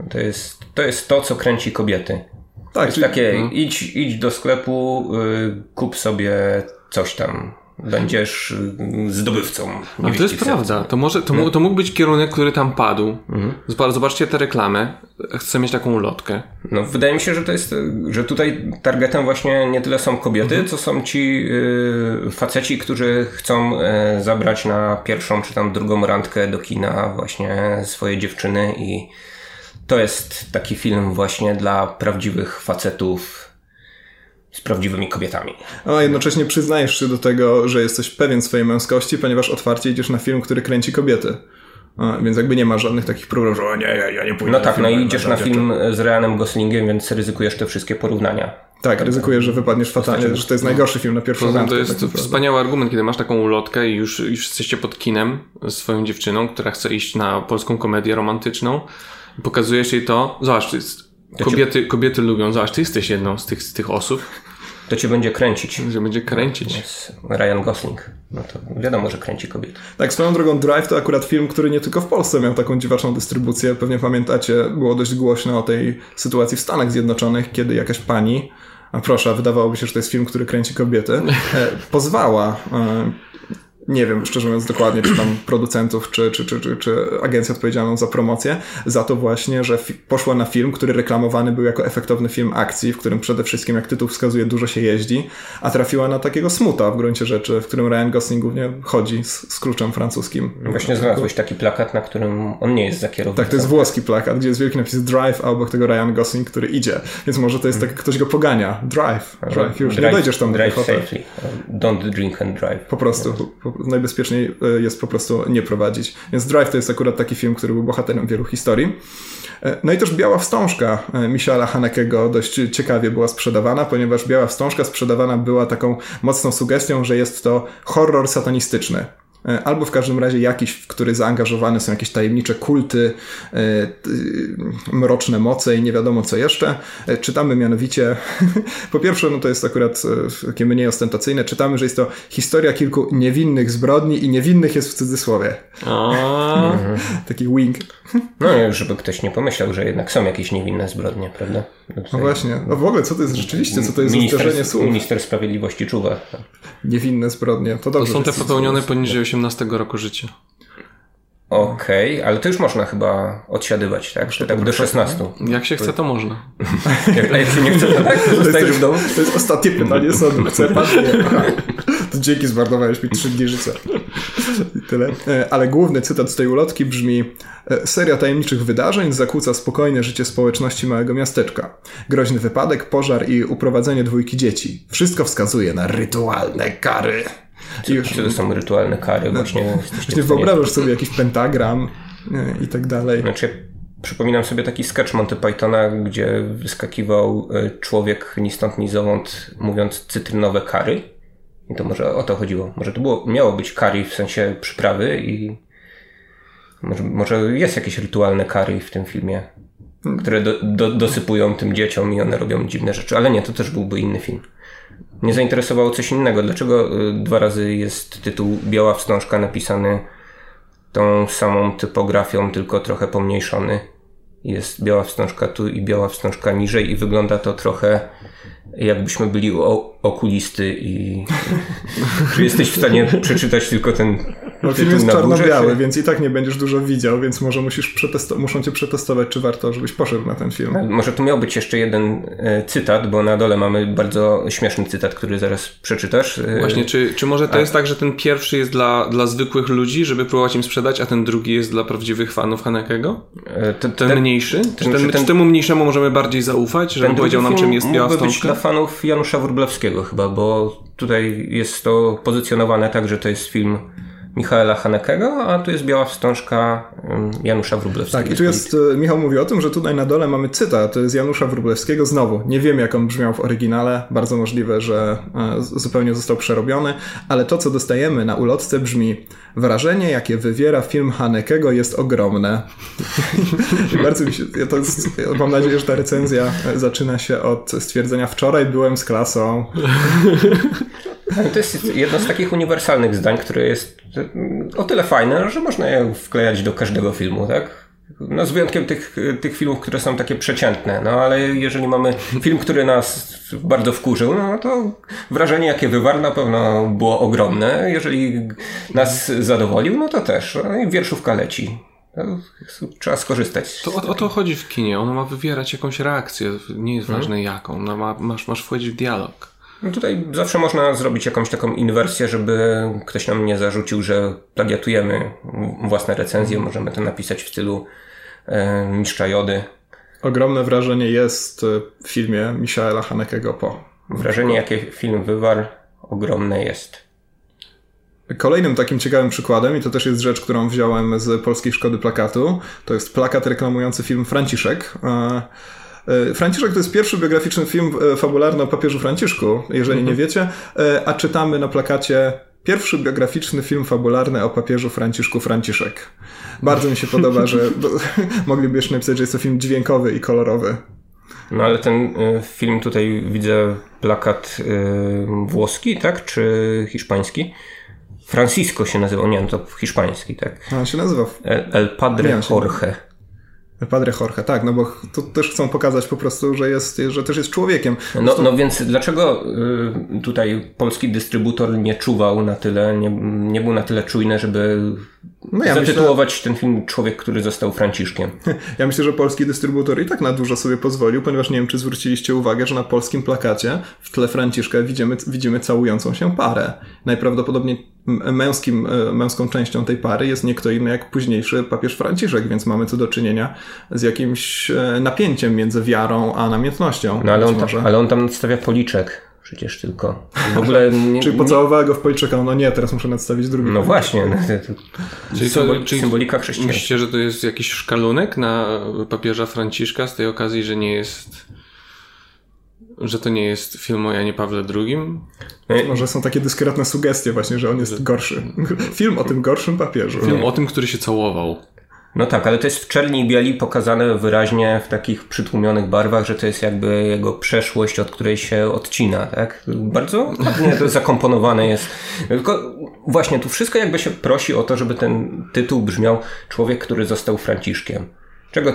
To jest, to jest to, co kręci kobiety. Tak. To jest czyli... takie, no. idź, idź do sklepu, y, kup sobie coś tam będziesz y, zdobywcą. A to jest prawda. To, może, to, to mógł być kierunek, który tam padł. Mhm. Zobaczcie tę reklamę. Chcę mieć taką ulotkę. No, wydaje mi się, że to jest, że tutaj targetem właśnie nie tyle są kobiety, mhm. co są ci y, faceci, którzy chcą y, zabrać na pierwszą czy tam drugą randkę do kina właśnie swoje dziewczyny i to jest taki film właśnie dla prawdziwych facetów z prawdziwymi kobietami. A jednocześnie przyznajesz się do tego, że jesteś pewien swojej męskości, ponieważ otwarcie idziesz na film, który kręci kobiety. A, więc jakby nie ma żadnych takich problemów, że o nie, ja, ja nie pójdę No tak, no i idziesz na film z Ryanem Goslingiem, więc ryzykujesz te wszystkie porównania. Tak, ryzykujesz, że wypadniesz fatalnie, że to jest najgorszy film na pierwszą randkę. To jest tak wspaniały argument, kiedy masz taką ulotkę i już, już jesteście pod kinem z swoją dziewczyną, która chce iść na polską komedię romantyczną i pokazujesz jej to. Zobacz, to jest, kobiety, kobiety lubią, zobacz, ty jesteś jedną z tych, z tych osób to cię będzie kręcić. Że będzie kręcić. Ryan Gosling. No to wiadomo, że kręci kobiety. Tak, swoją drogą Drive to akurat film, który nie tylko w Polsce miał taką dziwaczną dystrybucję. Pewnie pamiętacie, było dość głośno o tej sytuacji w Stanach Zjednoczonych, kiedy jakaś pani, a proszę, wydawałoby się, że to jest film, który kręci kobiety, e, pozwała e, nie wiem, szczerze mówiąc dokładnie, czy tam producentów, czy, czy, czy, czy, czy agencję odpowiedzialną za promocję, za to właśnie, że poszła na film, który reklamowany był jako efektowny film akcji, w którym przede wszystkim, jak tytuł wskazuje, dużo się jeździ, a trafiła na takiego smuta w gruncie rzeczy, w którym Ryan Gosling głównie chodzi z, z kluczem francuskim. Właśnie znalazłeś taki plakat, na którym on nie jest zakierowany. Tak, to jest włoski plakat, gdzie jest wielki napis Drive, a obok tego Ryan Gosling, który idzie. Więc może to jest tak, ktoś go pogania. Drive. Drive. Już drive, nie dojdziesz tam drive safely. Don't drink and drive. Po prostu. Po, najbezpieczniej e, jest po prostu nie prowadzić. Więc Drive to jest akurat taki film, który był bohaterem wielu historii. E, no i też Biała Wstążka e, Michaela Hanekego dość ciekawie była sprzedawana, ponieważ Biała Wstążka sprzedawana była taką mocną sugestią, że jest to horror satanistyczny. E, albo w każdym razie jakiś, w który zaangażowane są jakieś tajemnicze kulty, e, mroczne moce i nie wiadomo co jeszcze. E, czytamy mianowicie, po pierwsze, no to jest akurat takie mniej ostentacyjne, czytamy, że jest to historia kilku niewinnych zbrodni i niewinnych jest w cudzysłowie. Taki wing. No, żeby ktoś nie pomyślał, że jednak są jakieś niewinne zbrodnie, prawda? No, no właśnie. No w ogóle, co to jest rzeczywiście, co to jest minister, słów? Minister Sprawiedliwości czuwa. Niewinne zbrodnie. To, dobrze, to są te popełnione poniżej 18 roku życia. Okej, okay, ale to już można chyba odsiadywać, tak? Że tak do 16. Jak się chce, to można. jak, a jak się nie chce, to tak? Zostajesz w domu? To jest ostatnie pytanie sądu. Chce pan? To dzięki, zmarnowałeś mi 3 dni życia. I tyle. E, ale główny cytat z tej ulotki brzmi e, Seria tajemniczych wydarzeń zakłóca spokojne życie społeczności małego miasteczka. Groźny wypadek, pożar i uprowadzenie dwójki dzieci. Wszystko wskazuje na rytualne kary. Czy, już, czy to są rytualne kary? No, właśnie, właśnie wyobrażasz sobie jakiś pentagram i tak dalej. Znaczy, przypominam sobie taki sketch Monty Pythona, gdzie wyskakiwał e, człowiek ni stąd ni zowąd mówiąc cytrynowe kary. I to może o to chodziło. Może to było, miało być kari w sensie przyprawy i może, może jest jakieś rytualne kary w tym filmie, które do, do, dosypują tym dzieciom i one robią dziwne rzeczy. Ale nie, to też byłby inny film mnie zainteresowało coś innego. Dlaczego y, dwa razy jest tytuł Biała Wstążka napisany tą samą typografią, tylko trochę pomniejszony? Jest biała wstążka tu i biała wstążka niżej i wygląda to trochę jakbyśmy byli okulisty i czy jesteś w stanie przeczytać tylko ten no, film jest czarno-biały, więc i tak nie będziesz dużo widział, więc może musisz przetesto- muszą cię przetestować, czy warto, żebyś poszedł na ten film. Może tu miał być jeszcze jeden e, cytat, bo na dole mamy bardzo śmieszny cytat, który zaraz przeczytasz. E, Właśnie, czy, czy może to a... jest tak, że ten pierwszy jest dla, dla zwykłych ludzi, żeby próbować im sprzedać, a ten drugi jest dla prawdziwych fanów Hanekego? E, ten, ten, ten mniejszy? Ten, czy, ten, ten, czy temu mniejszemu możemy bardziej zaufać, żeby powiedział nam, czym jest biała wstążka? dla fanów Janusza Wróblewskiego chyba, bo tutaj jest to pozycjonowane tak, że to jest film Michaela Hanekego, a tu jest biała wstążka Janusza Wróblewskiego. Tak, i tu jest, e, Michał mówi o tym, że tutaj na dole mamy cytat z Janusza Wróblewskiego. Znowu, nie wiem jak on brzmiał w oryginale, bardzo możliwe, że e, zupełnie został przerobiony, ale to, co dostajemy na ulotce brzmi wrażenie, jakie wywiera film Hanekego jest ogromne. bardzo mi się, ja to jest, mam nadzieję, że ta recenzja zaczyna się od stwierdzenia wczoraj byłem z klasą. To jest jedno z takich uniwersalnych zdań, które jest o tyle fajne, że można je wklejać do każdego filmu, tak? No z wyjątkiem tych, tych filmów, które są takie przeciętne, no ale jeżeli mamy film, który nas bardzo wkurzył, no to wrażenie jakie wywarł na pewno było ogromne. Jeżeli nas zadowolił, no to też. No i wierszówka leci. No, trzeba skorzystać. To o, o, to chodzi w kinie. Ono ma wywierać jakąś reakcję. Nie jest hmm? ważne jaką. No ma, masz, masz wchodzić w dialog. No tutaj zawsze można zrobić jakąś taką inwersję, żeby ktoś nam nie zarzucił, że plagiatujemy własne recenzje. Możemy to napisać w stylu e, Mistrza Jody. Ogromne wrażenie jest w filmie Michaela Hanekego po. Wrażenie, jakie film wywarł, ogromne jest. Kolejnym takim ciekawym przykładem, i to też jest rzecz, którą wziąłem z Polskiej Szkody Plakatu, to jest plakat reklamujący film Franciszek. E, Franciszek to jest pierwszy biograficzny film fabularny o papieżu Franciszku, jeżeli mhm. nie wiecie, a czytamy na plakacie pierwszy biograficzny film fabularny o papieżu Franciszku Franciszek. Bardzo mi się podoba, że mogliby jeszcze napisać, że jest to film dźwiękowy i kolorowy. No ale ten film tutaj widzę plakat włoski, tak? Czy hiszpański? Francisco się nazywał, nie wiem, to hiszpański, tak? A on się nazywa. El, El Padre Jorge. Padre Jorge, tak, no bo tu też chcą pokazać po prostu, że, jest, że też jest człowiekiem. No, no więc dlaczego y, tutaj polski dystrybutor nie czuwał na tyle, nie, nie był na tyle czujny, żeby no ja zatytułować myślę, ten film Człowiek, który został Franciszkiem. Ja myślę, że polski dystrybutor i tak na dużo sobie pozwolił, ponieważ nie wiem, czy zwróciliście uwagę, że na polskim plakacie w tle Franciszka widzimy, widzimy całującą się parę. Najprawdopodobniej męskim, e, męską częścią tej pary jest nie kto inny jak późniejszy papież Franciszek, więc mamy tu do czynienia z jakimś e, napięciem między wiarą a namiętnością. No ale on, tam, ale on tam stawia policzek przecież tylko. W ogóle nie, Czyli pocałowała go w policzeka, no nie, teraz muszę nadstawić drugi. No właśnie. No, czyli symbol, czyli symbolika chrześcijańska. Myślicie, że to jest jakiś szkalunek na papieża Franciszka z tej okazji, że nie jest że to nie jest film o Janie Pawle II? Może są takie dyskretne sugestie właśnie, że on jest gorszy. Film o tym gorszym papieżu. Film o tym, który się całował. No tak, ale to jest w czerni i bieli pokazane wyraźnie w takich przytłumionych barwach, że to jest jakby jego przeszłość, od której się odcina, tak? Bardzo ładnie to zakomponowane jest. Tylko właśnie tu wszystko jakby się prosi o to, żeby ten tytuł brzmiał Człowiek, który został Franciszkiem. Czego,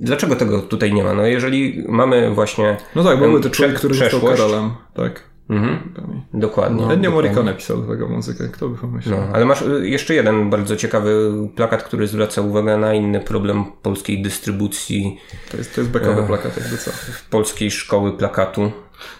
dlaczego tego tutaj nie ma? No jeżeli mamy właśnie. No tak, byłby to człowiek, który został Karolem, tak. Mhm. Dokładnie. No, Ennio Morricone pisał do tego muzykę, kto by pomyślał. No, ale masz y, jeszcze jeden bardzo ciekawy plakat, który zwraca uwagę na inny problem polskiej dystrybucji. To jest, to jest bekowy e, plakat, jakby co. Polskiej szkoły plakatu.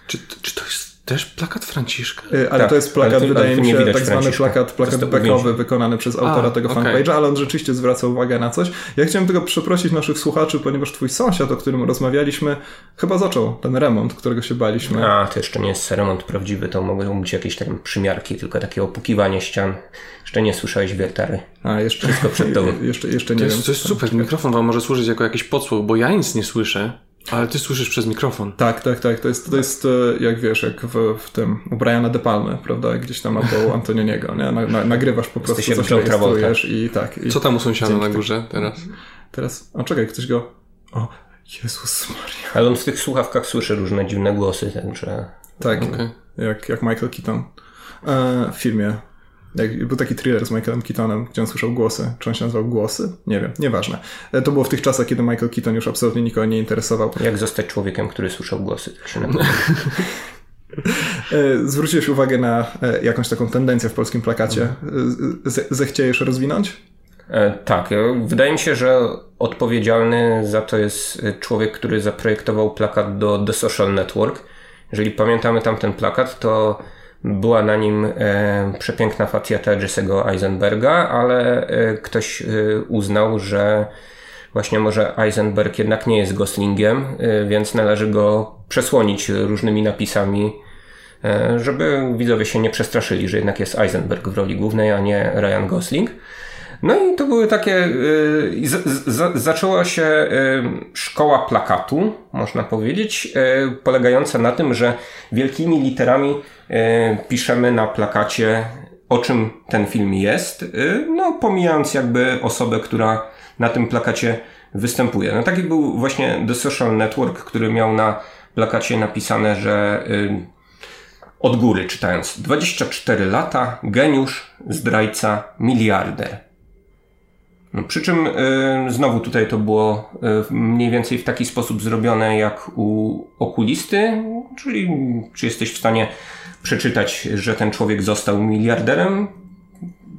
Czy, czy to jest też plakat Franciszka? Yy, ale tak, to jest plakat, to, wydaje mi się, tak zwany plakat, plakat bekowy wykonany przez autora A, tego okay. fanpage'a, ale on rzeczywiście zwraca uwagę na coś. Ja chciałem tylko przeprosić naszych słuchaczy, ponieważ twój sąsiad, o którym rozmawialiśmy, chyba zaczął ten remont, którego się baliśmy. A, to jeszcze nie jest remont prawdziwy, to mogą być jakieś tam przymiarki, tylko takie opukiwanie ścian. Jeszcze nie słyszałeś wiertary. A, jeszcze, Wszystko przed tobą. jeszcze, jeszcze nie to jest, wiem. To jest super, mikrofon wam może służyć jako jakiś podsłuch, bo ja nic nie słyszę. Ale ty słyszysz przez mikrofon. Tak, tak, tak. To jest, to jest e, jak wiesz, jak w, w tym u Briana De Palmy, prawda? Gdzieś tam albo Antonioniego, nie? Na, na, nagrywasz po prostu, coś rejestrujesz i tak. I Co tam u sąsiada na górze teraz? Teraz, o czekaj, ktoś go... O, Jezus Maria. Ale on w tych słuchawkach słyszy różne dziwne głosy, także... Tak, okay. jak, jak Michael Keaton e, w filmie jak, był taki thriller z Michaelem Keatonem, gdzie on słyszał głosy. Czy on się nazywał Głosy? Nie wiem, nieważne. E, to było w tych czasach, kiedy Michael Keaton już absolutnie nikogo nie interesował. Jak zostać człowiekiem, który słyszał głosy? E, Zwróciłeś uwagę na e, jakąś taką tendencję w polskim plakacie. Zechciejesz rozwinąć? Tak. Wydaje mi się, że odpowiedzialny za to jest człowiek, który zaprojektował plakat do The Social Network. Jeżeli pamiętamy tamten plakat, to była na nim e, przepiękna facjata Jesse'ego Eisenberga, ale e, ktoś e, uznał, że właśnie może Eisenberg jednak nie jest Goslingiem, więc należy go przesłonić różnymi napisami, żeby widzowie się nie przestraszyli, że jednak jest Eisenberg w roli głównej, a nie Ryan Gosling. No i to były takie. zaczęła się szkoła plakatu, można powiedzieć, polegająca na tym, że wielkimi literami piszemy na plakacie, o czym ten film jest, no pomijając jakby osobę, która na tym plakacie występuje. No taki był właśnie The Social Network, który miał na plakacie napisane, że od góry czytając 24 lata, geniusz, zdrajca, miliarder. Przy czym y, znowu tutaj to było y, mniej więcej w taki sposób zrobione jak u okulisty, czyli czy jesteś w stanie przeczytać, że ten człowiek został miliarderem,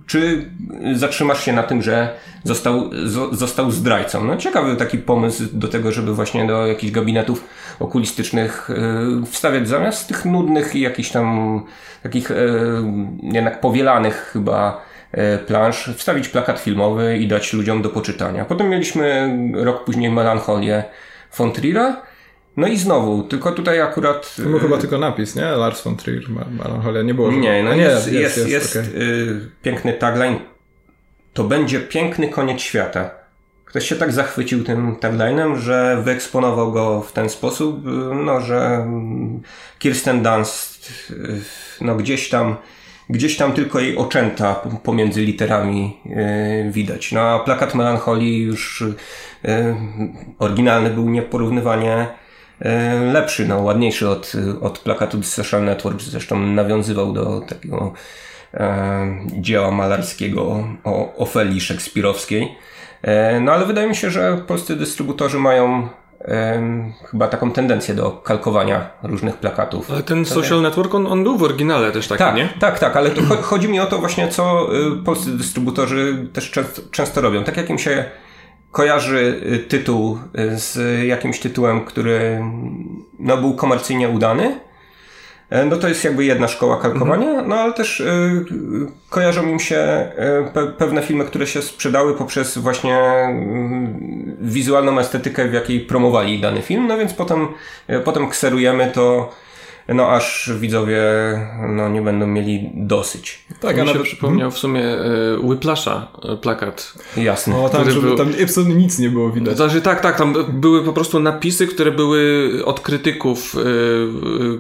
czy zatrzymasz się na tym, że został, został zdrajcą? No ciekawy taki pomysł do tego, żeby właśnie do jakichś gabinetów okulistycznych yy, wstawiać zamiast tych nudnych i jakichś tam takich jednak powielanych chyba plansz, wstawić plakat filmowy i dać ludziom do poczytania. Potem mieliśmy rok później Melancholię von Trier'a, no i znowu, tylko tutaj akurat... To był chyba y, tylko napis, nie? Lars von Trier, Melancholia, nie było... Nie, no nie, jest, jest, jest, jest okay. y, piękny tagline. To będzie piękny koniec świata. ktoś się tak zachwycił tym taglinem, że wyeksponował go w ten sposób, no, że Kirsten Dunst no, gdzieś tam gdzieś tam tylko jej oczęta pomiędzy literami yy, widać. No a plakat melancholii już yy, oryginalny był nieporównywanie yy, lepszy, no ładniejszy od, od plakatu The Social Network, zresztą nawiązywał do takiego dzieła malarskiego o Ofelii szekspirowskiej. No ale wydaje mi się, że polscy dystrybutorzy mają chyba taką tendencję do kalkowania różnych plakatów. Ale ten social network, on, on był w oryginale też taki, tak, nie? Tak, tak, ale chodzi mi o to właśnie, co y, polscy dystrybutorzy też często, często robią. Tak jak im się kojarzy y, tytuł y, z jakimś tytułem, który no, był komercyjnie udany, no to jest jakby jedna szkoła kalkowania, mhm. no ale też y, kojarzą im się y, pe pewne filmy, które się sprzedały poprzez właśnie y, wizualną estetykę, w jakiej promowali dany film, no więc potem, potem kserujemy to no aż widzowie no, nie będą mieli dosyć. Tak, a nawet przypomniał w sumie y, Whiplasha y, plakat. Jasne. No, tam, żeby, był... tam absolutnie nic nie było widać. Znaczy, tak, tak, tam były po prostu napisy, które były od krytyków y,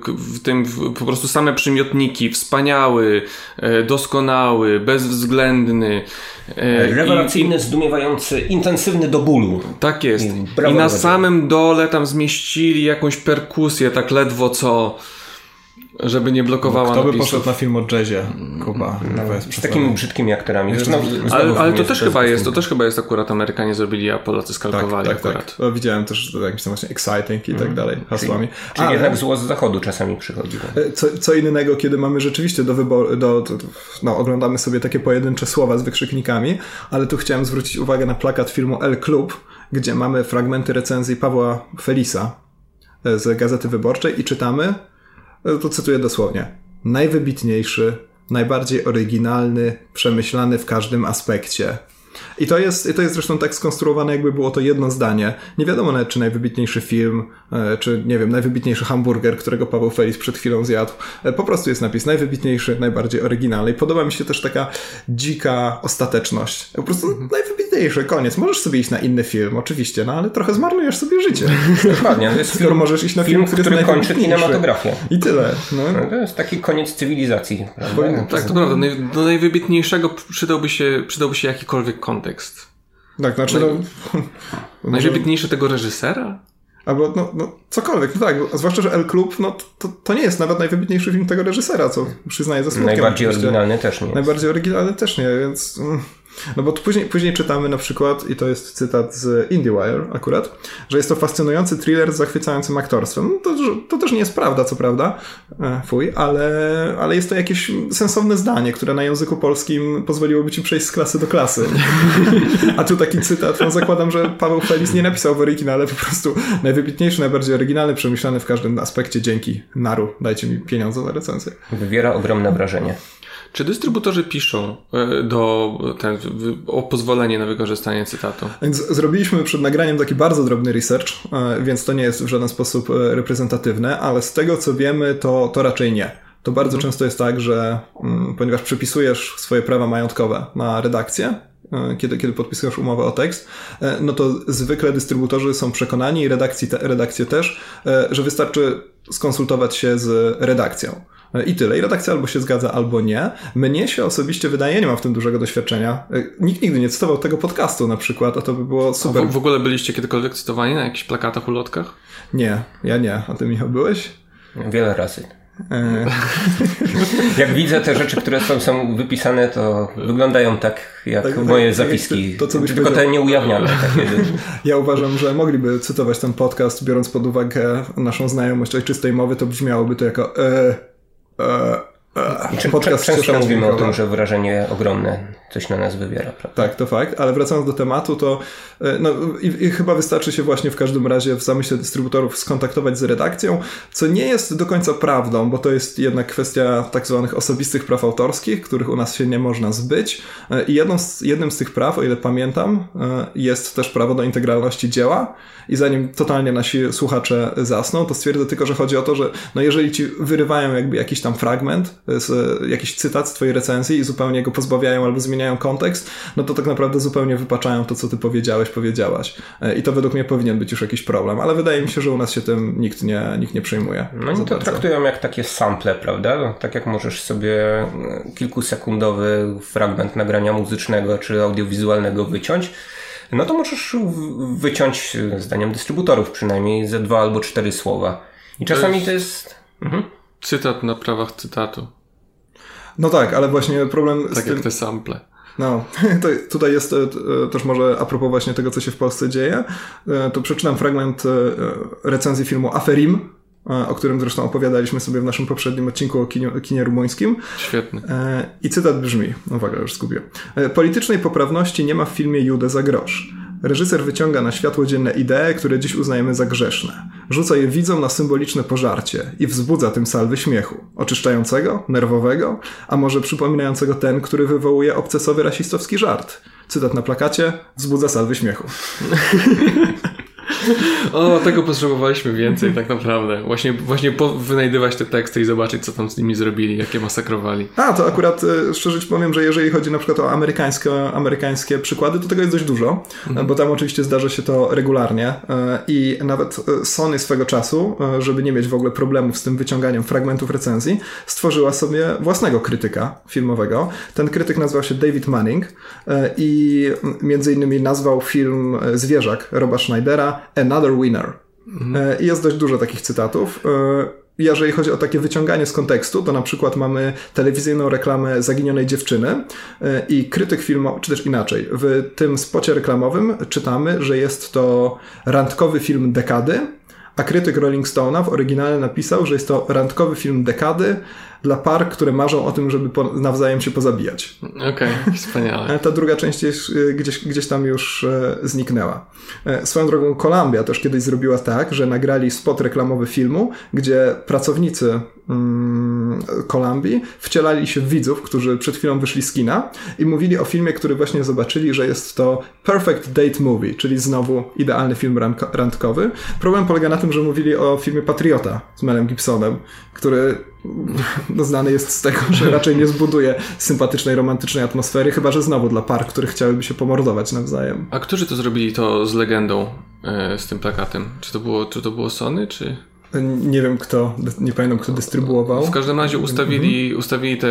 w tym w, po prostu same przymiotniki. Wspaniały, y, doskonały, bezwzględny. Y, Rewelacyjny, i, zdumiewający, intensywny do bólu. Tak jest. I, I na samym dole tam zmieścili jakąś perkusję, tak ledwo co żeby nie blokowała Kto by napisów. poszedł na film o jazzie, Kuba? No, z takimi brzydkimi aktorami. Zresztą, ale, ale to też chyba jest, to też chyba jest akurat Amerykanie zrobili, a Polacy skalkowali tak, tak, akurat. Tak. widziałem też jakimś tam właśnie exciting i tak dalej hasłami. Czyli, czyli ale, jednak zło z zachodu czasami przychodzi. E, co, co innego, kiedy mamy rzeczywiście do wyboru, do, do, no, oglądamy sobie takie pojedyncze słowa z wykrzyknikami, ale tu chciałem zwrócić uwagę na plakat filmu El Club, gdzie mamy fragmenty recenzji Pawła Felisa e, z Gazety Wyborczej i czytamy to cytuję dosłownie, najwybitniejszy, najbardziej oryginalny, przemyślany w każdym aspekcie. I to jest, to jest zresztą tak skonstruowane, jakby było to jedno zdanie. Nie wiadomo nawet, czy najwybitniejszy film, e, czy nie wiem, najwybitniejszy hamburger, którego Paweł Felis przed chwilą zjadł. E, po prostu jest napis najwybitniejszy, najbardziej oryginalny. I podoba mi się też taka dzika ostateczność. Po prostu mhm. najwybitniejszy, koniec. Możesz sobie iść na inny film, oczywiście, no ale trochę zmarnujesz sobie życie. Dokładnie. To jest Skoro film, możesz iść na film, film który, kończy kinematografię. I tyle. No. No, to jest taki koniec cywilizacji. tak, to prawda. Do najwybitniejszego przydałby się, przydałby się jakikolwiek kontekst. Tak, znaczy no... Najwybitniejszy tego reżysera? Albo no, no cokolwiek, no tak, zwłaszcza, że El Club, no to, to nie jest nawet najwybitniejszy film tego reżysera, co przyznaję ze smutkiem. Najbardziej oryginalny też nie jest. Najbardziej oryginalny też nie, więc... Mm. No bo później, później czytamy na przykład, i to jest cytat z IndieWire akurat, że jest to fascynujący thriller z zachwycającym aktorstwem. No to, to też nie jest prawda, co prawda, e, fuj, ale, ale jest to jakieś sensowne zdanie, które na języku polskim pozwoliłoby ci przejść z klasy do klasy. A tu taki cytat, no zakładam, że Paweł Felis nie napisał w oryginale, po prostu najwybitniejszy, najbardziej oryginalny, przemyślany w każdym aspekcie dzięki Naru. Dajcie mi pieniądze za recenzję. Wywiera ogromne wrażenie. Czy dystrybutorzy piszą e, do, ten, o pozwolenie na wykorzystanie cytatu? Więc zrobiliśmy przed nagraniem taki bardzo drobny research, e, więc to nie jest w żaden sposób e, reprezentatywne, ale z tego co wiemy, to, to raczej nie. To bardzo mhm. często jest tak, że mm, ponieważ przypisujesz swoje prawa majątkowe na redakcję, kiedy, kiedy podpisujesz umowę o tekst, no to zwykle dystrybutorzy są przekonani i redakcji te, redakcje też, że wystarczy skonsultować się z redakcją. I tyle. I redakcja albo się zgadza, albo nie. Mnie się osobiście wydaje, nie mam w tym dużego doświadczenia. Nikt nigdy nie cytował tego podcastu na przykład, a to by było super. W, w, ogóle byliście kiedykolwiek cytowani na jakichś plakatach, ulotkach? Nie, ja nie. A ty Michał byłeś? Wiele razy. E. jak widzę te rzeczy, które są, są wypisane, to wyglądają tak jak tak, moje tak, zapiski. To, co tylko te nieujawniane. Takie. Ja uważam, że mogliby cytować ten podcast, biorąc pod uwagę naszą znajomość ojczystej mowy, to brzmiałoby to jako e, uh, Czy podcast często mówimy o tym, że wrażenie ogromne coś na nas wywiera. Prawda? Tak, to fakt, ale wracając do tematu, to e, no, i, i, chyba wystarczy się właśnie w każdym razie w zamyśle dystrybutorów skontaktować z redakcją, co nie jest do końca prawdą, bo to jest jednak kwestia tak zwanych osobistych praw autorskich, których u nas się nie można zbyć. E, I jedną z, jednym z tych praw, o ile pamiętam, e, jest też prawo do integralności dzieła. I zanim totalnie nasi słuchacze zasną, to stwierdzę tylko, że chodzi o to, że no jeżeli ci wyrywają jakby jakiś tam fragment jakiś cytat z twojej recenzji i zupełnie go pozbawiają albo zmieniają kontekst, no to tak naprawdę zupełnie wypaczają to, co ty powiedziałeś, powiedziałaś. I to według mnie powinien być już jakiś problem, ale wydaje mi się, że u nas się tym nikt nie, nikt nie przejmuje. No i to traktują jak takie sample, prawda? No, tak jak możesz sobie kilkusekundowy fragment nagrania muzycznego czy audiowizualnego wyciąć, no to możesz wyciąć, zdaniem dystrybutorów przynajmniej, ze dwa albo cztery słowa. I czasami to jest... Mhm. Cytat na prawach cytatu. No tak, ale właśnie problem tak z tym... jak te sample. No, to tutaj jest e, też może a propos właśnie tego, co się w Polsce dzieje, e, to przeczytam fragment e, recenzji filmu Aferim, o którym zresztą opowiadaliśmy sobie w naszym poprzednim odcinku o kinie, kinie rumuńskim. Świetny. I cytat brzmi, uwaga, już zgubię. Politycznej poprawności nie ma w filmie Jude za grosz. Reżyser wyciąga na światło dzienne idee, które dziś uznajemy za grzeszne. Rzuca je widzom na symboliczne pożarcie i wzbudza tym salwy śmiechu. Oczyszczającego, nerwowego, a może przypominającego ten, który wywołuje obcesowy rasistowski żart. Cytat na plakacie, wzbudza salwy śmiechu. O, tego potrzebowaliśmy więcej tak naprawdę. Właśnie, właśnie wynajdywać te teksty i zobaczyć, co tam z nimi zrobili, jakie masakrowali. A, to akurat e, szczerze ci powiem, że jeżeli chodzi na przykład o amerykańskie, amerykańskie przykłady, to tego jest dość dużo, mhm. bo tam oczywiście zdarza się to regularnie e, i nawet e, Sony swego czasu, żeby nie mieć w ogóle problemów z tym wyciąganiem fragmentów recenzji, stworzyła sobie własnego krytyka filmowego. Ten krytyk nazywał się David Manning i między innymi nazwał film Zwierzak Roba Schneidera Another Winner. Mhm. I jest dość dużo takich cytatów. E, jeżeli chodzi o takie wyciąganie z kontekstu, to na przykład mamy telewizyjną reklamę zaginionej dziewczyny e, i krytyk filmu, czy też inaczej, w tym spocie reklamowym czytamy, że jest to randkowy film dekady, a krytyk Rolling Stone'a w oryginale napisał, że jest to randkowy film dekady dla par, które marzą o tym, żeby po, nawzajem się pozabijać. Okej, okay, wspaniale. Ta druga część jest, y, gdzieś, gdzieś tam już e, zniknęła. E, swoją drogą Columbia też kiedyś zrobiła tak, że nagrali spot reklamowy filmu, gdzie pracownicy mm, wcielali się w widzów, którzy przed chwilą wyszli z kina i mówili o filmie, który właśnie zobaczyli, że jest to Perfect Date Movie, czyli znowu idealny film randkowy. Problem polega na tym, że mówili o filmie Patriota z Melem Gibsonem, który no, znany jest z tego, że raczej nie zbuduje sympatycznej, romantycznej atmosfery, chyba że znowu dla par, które chciałyby się pomordować nawzajem. A którzy to zrobili to z legendą, e, z tym plakatem? Czy to było, czy to było Sony, czy... Nie wiem kto, nie pamiętam kto dystrybuował. W każdym razie ustawili, mhm. ustawili te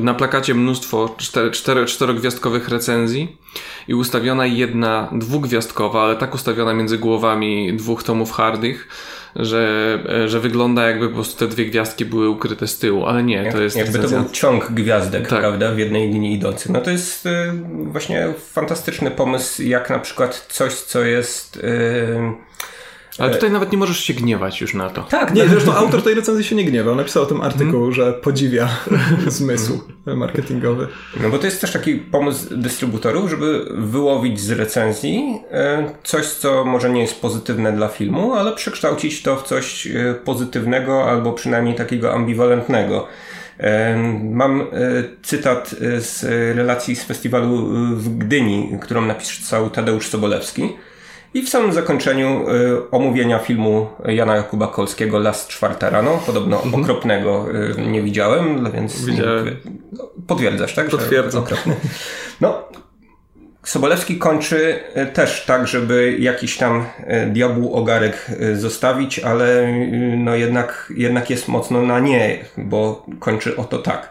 na plakacie mnóstwo cztery, czterogwiazdkowych recenzji i ustawiona jedna dwugwiazdkowa, ale tak ustawiona między głowami dwóch tomów hardych, że, że wygląda jakby po prostu te dwie gwiazdki były ukryte z tyłu, ale nie, to jest... Jakby to był ciąg gwiazdek, tak. prawda, w jednej linii idących. No to jest y, właśnie fantastyczny pomysł, jak na przykład coś, co jest... Y, ale tutaj nawet nie możesz się gniewać już na to. Tak, nie, zresztą autor tej recenzji się nie gniewał. Napisał o tym artykuł, hmm. że podziwia zmysł marketingowy. No bo to jest też taki pomysł dystrybutorów, żeby wyłowić z recenzji e, coś, co może nie jest pozytywne dla filmu, ale przekształcić to w coś e, pozytywnego albo przynajmniej takiego ambiwalentnego. E, mam cytat z relacji z festiwalu w Gdyni, którą napisał Tadeusz Sobolewski i w samym zakończeniu y, omówienia filmu Jana Jakuba Kolskiego Las czwarta rano, podobno mhm. okropnego y, nie widziałem, więc Widziałem. No, potwierdzasz, tak? Potwierdzam. No, Sobolewski kończy y, też tak, żeby jakiś tam y, diabłu ogarek y, zostawić, ale no jednak, jednak jest mocno na nie, bo kończy oto tak.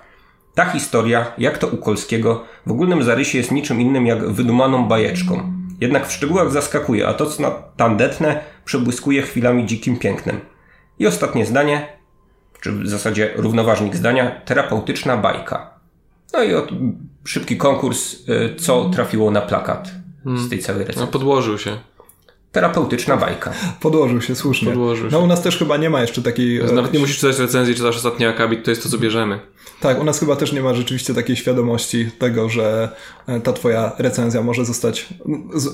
Ta historia, jak to u Kolskiego, w ogólnym zarysie jest niczym innym jak wydumaną bajeczką. Jednak w szczegółach zaskakuje, a to co na tandetne przebłyskuje chwilami dzikim pięknem. I ostatnie zdanie, czy w zasadzie równoważnik zdania, terapeutyczna bajka. No i od, szybki konkurs, y, co trafiło na plakat z tej całej recenzji. No podłożył się. Terapeutyczna bajka. Podłożył się, słusznie. Podłożył się. No u nas też chyba nie ma jeszcze takiej... Nawet nie musisz czytać recenzji, czytasz ostatni akabit, to jest to, co bierzemy. Tak, u nas chyba też nie ma rzeczywiście takiej świadomości tego, że e, ta twoja recenzja może zostać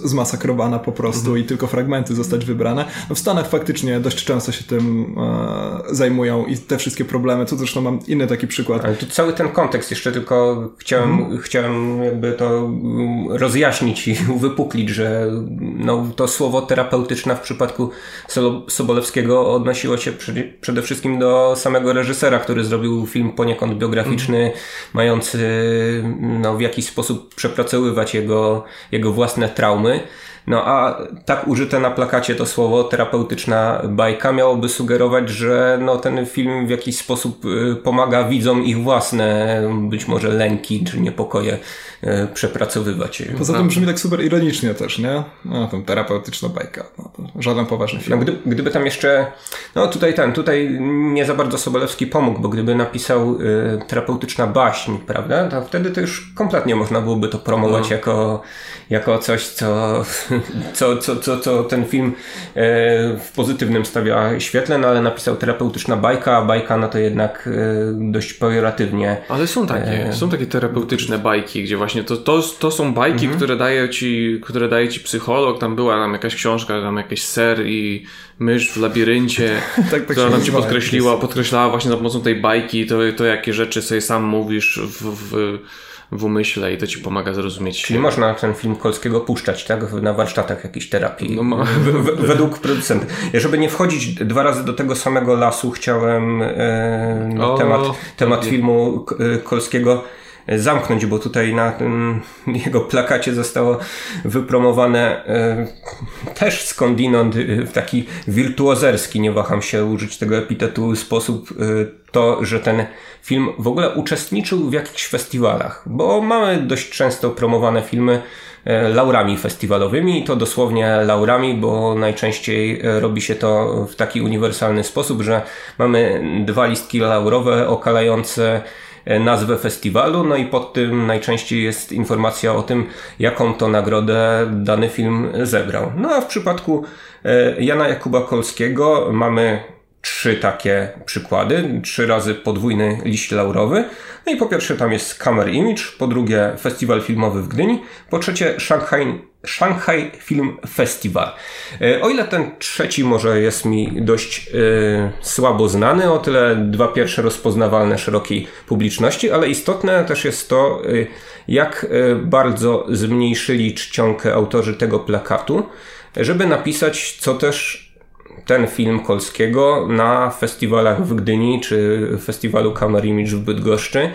zmasakrowana po prostu mhm. i tylko fragmenty zostać wybrane. No w Stanach faktycznie dość często się tym e, zajmują i te wszystkie problemy, to zresztą mam inny taki przykład. Ale tu cały ten kontekst jeszcze tylko chciałem, mhm. chciałem jakby to mm, rozjaśnić i uwypuklić, że no, to słowo terapeutyczna w przypadku Sobolewskiego odnosiło się przede wszystkim do samego reżysera, który zrobił film poniekąd biograficzny, mm. mający no, w jakiś sposób przepracowywać jego, jego własne traumy. No a tak użyte na plakacie to słowo terapeutyczna bajka miałoby sugerować, że no, ten film w jakiś sposób y, pomaga widzom ich własne być może lęki czy niepokoje przepracowywać. Poza tym brzmi tak super ironicznie też, nie? No, tą terapeutyczna bajka. No, żaden poważny film. No, gdy, gdyby tam jeszcze, no tutaj ten, tutaj nie za bardzo Sobolewski pomógł, bo gdyby napisał y, terapeutyczna baśń, prawda, to wtedy to już kompletnie można byłoby to promować no. jako, jako coś, co co, co, co, co ten film e, w pozytywnym stawia świetle, no ale napisał terapeutyczna bajka, a bajka no to jednak e, dość pejoratywnie. Ale są takie, e... są takie terapeutyczne bajki, gdzie właśnie to, to, to są bajki, mhm. które, daje ci, które daje ci psycholog, tam była tam jakaś książka, tam jakiś ser i mysz w labiryncie, tak, tak która nam ci podkreśliła, podkreślała właśnie za pomocą tej bajki to, to jakie rzeczy sobie sam mówisz w, w w umyśle i to ci pomaga zrozumieć. Czyli można ten film Kolskiego puszczać, tak? Na warsztatach jakiejś terapii. No, ma... według producenta. Żeby nie wchodzić dwa razy do tego samego lasu, chciałem e, o, temat, temat filmu e, Kolskiego zamknąć, bo tutaj na tym jego plakacie zostało wypromowane e, też skądinąd e, w taki wirtuozerski, nie waham się użyć tego epitetu, sposób e, to, że ten film w ogóle uczestniczył w jakichś festiwalach, bo mamy dość często promowane filmy laurami festiwalowymi i to dosłownie laurami, bo najczęściej robi się to w taki uniwersalny sposób, że mamy dwa listki laurowe okalające E, nazwę festiwalu, no i pod tym najczęściej jest informacja o tym, jaką to nagrodę dany film zebrał. No a w przypadku e, Jana Jakuba Kolskiego mamy trzy takie przykłady, trzy razy podwójny liść laurowy. No i po pierwsze tam jest Camera Image, po drugie Festiwal Filmowy w Gdyni, po trzecie Shanghai, Shanghai Film Festival. E, o ile ten trzeci może jest mi dość e, słabo znany, o tyle dwa pierwsze rozpoznawalne szerokiej publiczności, ale istotne też jest to, e, jak bardzo zmniejszyli czcionkę autorzy tego plakatu, żeby napisać, co też ten film Kolskiego na festiwalach w Gdyni czy festiwalu Camera Image w Bydgoszczy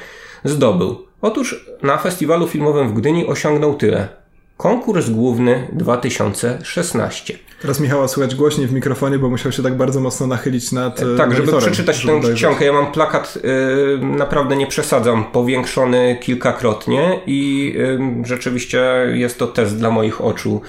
zdobył. Otóż na festiwalu filmowym w Gdyni osiągnął tyle. Konkurs główny 2016. Teraz Michała słychać głośniej w mikrofonie, bo musiał się tak bardzo mocno nachylić nad. E, tak, żeby przeczytać tę czcionkę. Ja mam plakat, yy, naprawdę nie przesadzam, powiększony kilkakrotnie i yy, rzeczywiście jest to test dla moich oczu.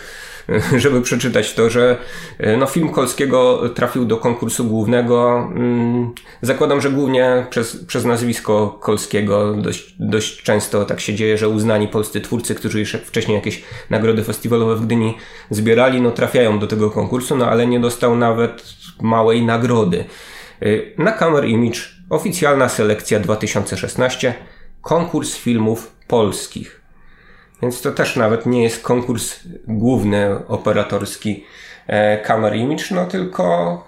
żeby przeczytać to, że e, no, film Kolskiego trafił do konkursu głównego. Mm, zakładam, że głównie przez, przez nazwisko Kolskiego dość, dość często tak się dzieje, że uznani polscy twórcy, którzy już wcześniej jakieś nagrody festiwalowe w Gdyni zbierali, no trafiają do tego konkursu, no ale nie dostał nawet małej nagrody. E, na Camera Image oficjalna selekcja 2016 konkurs filmów polskich. Więc to też nawet nie jest konkurs główny operatorski e, Camera Image, no tylko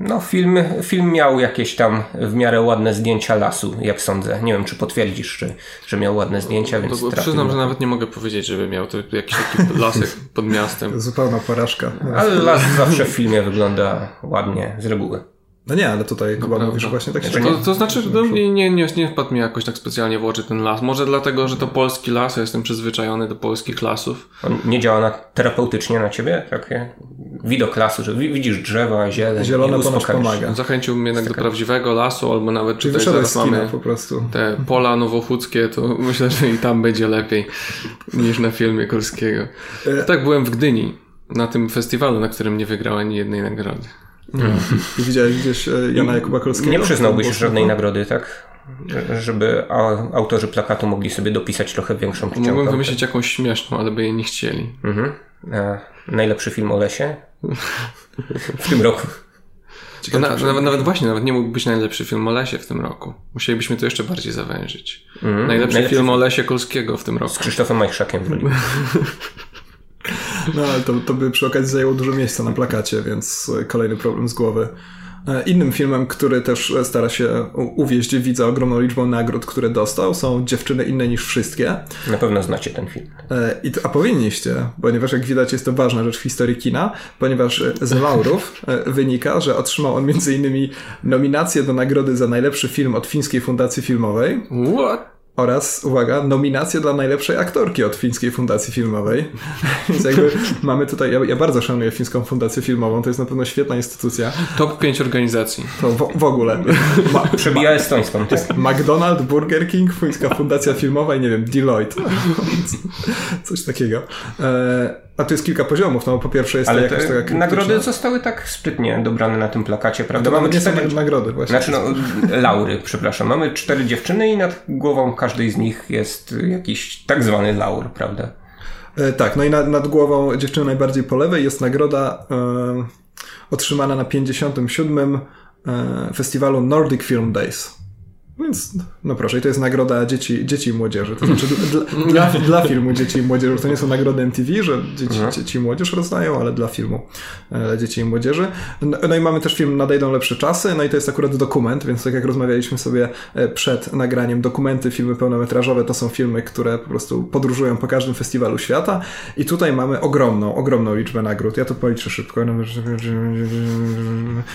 no film, film miał jakieś tam w miarę ładne zdjęcia lasu, jak sądzę. Nie wiem, czy potwierdzisz, czy, że miał ładne zdjęcia, więc to, Przyznam, że nawet nie mogę powiedzieć, żeby miał to jakiś taki lasek pod miastem. Zupełna porażka. Ale las zawsze w filmie wygląda ładnie, z reguły. No nie, ale tutaj chyba no, mówisz no. właśnie tak się to, to znaczy, no, nie, nie, nie, nie wpadł mi jakoś tak specjalnie w oczy ten las. Może dlatego, że to polski las, ja jestem przyzwyczajony do polskich lasów. On nie działa na, terapeutycznie na ciebie? Takie widok lasu, że widzisz drzewa, zieleń. Zielone ponoć pomaga. Zachęcił mnie jednak do prawdziwego lasu, albo nawet Czyli tutaj zaraz mamy po prostu. te pola nowochódzkie, to myślę, że i tam będzie lepiej niż na filmie Kolskiego. E... Tak, byłem w Gdyni na tym festiwalu, na którym nie wygrałem ani jednej nagrody. Hmm. Widziałeś gdzieś e, Jana Jakuba Kolskiego? Nie przyznałbyś żadnej nagrody, tak? Żeby autorzy plakatu mogli sobie dopisać trochę większą czcionkę. Mogłem wymyślić jakąś śmieszną, ale by jej nie chcieli. Mhm. najlepszy film o lesie? W tym roku. Na, nawet, nawet właśnie, nawet nie mógł być najlepszy film o lesie w tym roku. Musielibyśmy to jeszcze bardziej zawężyć. Mm, najlepszy, najlepszy film o lesie Kolskiego w tym roku. Z Krzysztofem Majchrzakiem w roli. No ale to, to by przy okazji zajęło dużo miejsca na plakacie, więc kolejny problem z głowy. E, innym filmem, który też stara się uwieść widza ogromną liczbą nagród, które dostał, są Dziewczyny inne niż wszystkie. Na pewno znacie ten film. E, a powinniście, ponieważ jak widać jest to ważna rzecz w historii kina, ponieważ z laurów e, wynika, że otrzymał on m.in. nominację do nagrody za najlepszy film od Fińskiej Fundacji Filmowej. What? Oraz, uwaga, nominację dla najlepszej aktorki od Fińskiej Fundacji Filmowej. Więc jakby mamy tutaj, ja, ja, bardzo szanuję Fińską Fundację Filmową, to jest na pewno świetna instytucja. Top 5 organizacji. To w, w ogóle. Ma, Przebija ma, estońską. To jest McDonald's, Burger King, Fińska Fundacja Filmowa i nie wiem, Deloitte. Coś takiego. E, a tu jest kilka poziomów, no po pierwsze jest Ale to jakaś taka nagrody zostały tak sprytnie dobrane na tym plakacie, prawda? Mamy nie cztery nagrody właśnie. Znaczy no, laury, przepraszam. Mamy cztery dziewczyny i nad głową każdej z nich jest jakiś tak zwany laur, prawda? E, tak, no i nad, nad głową dziewczyny najbardziej po lewej jest nagroda e, otrzymana na 57. E, festiwalu Nordic Film Days. Więc, no proszę, i to jest nagroda dzieci, dzieci i młodzieży. To znaczy dla, dla, dla, filmu dzieci i młodzieży. To nie są nagrody MTV, że dzieci, mhm. dzieci i młodzież rozdają, ale dla filmu e, dzieci i młodzieży. No, no, i mamy też film Nadejdą lepsze czasy, no i to jest akurat dokument, więc tak jak rozmawialiśmy sobie e, przed nagraniem, dokumenty, filmy pełnometrażowe to są filmy, które po prostu podróżują po każdym festiwalu świata i tutaj mamy ogromną, ogromną liczbę nagród. Ja to policzę szybko.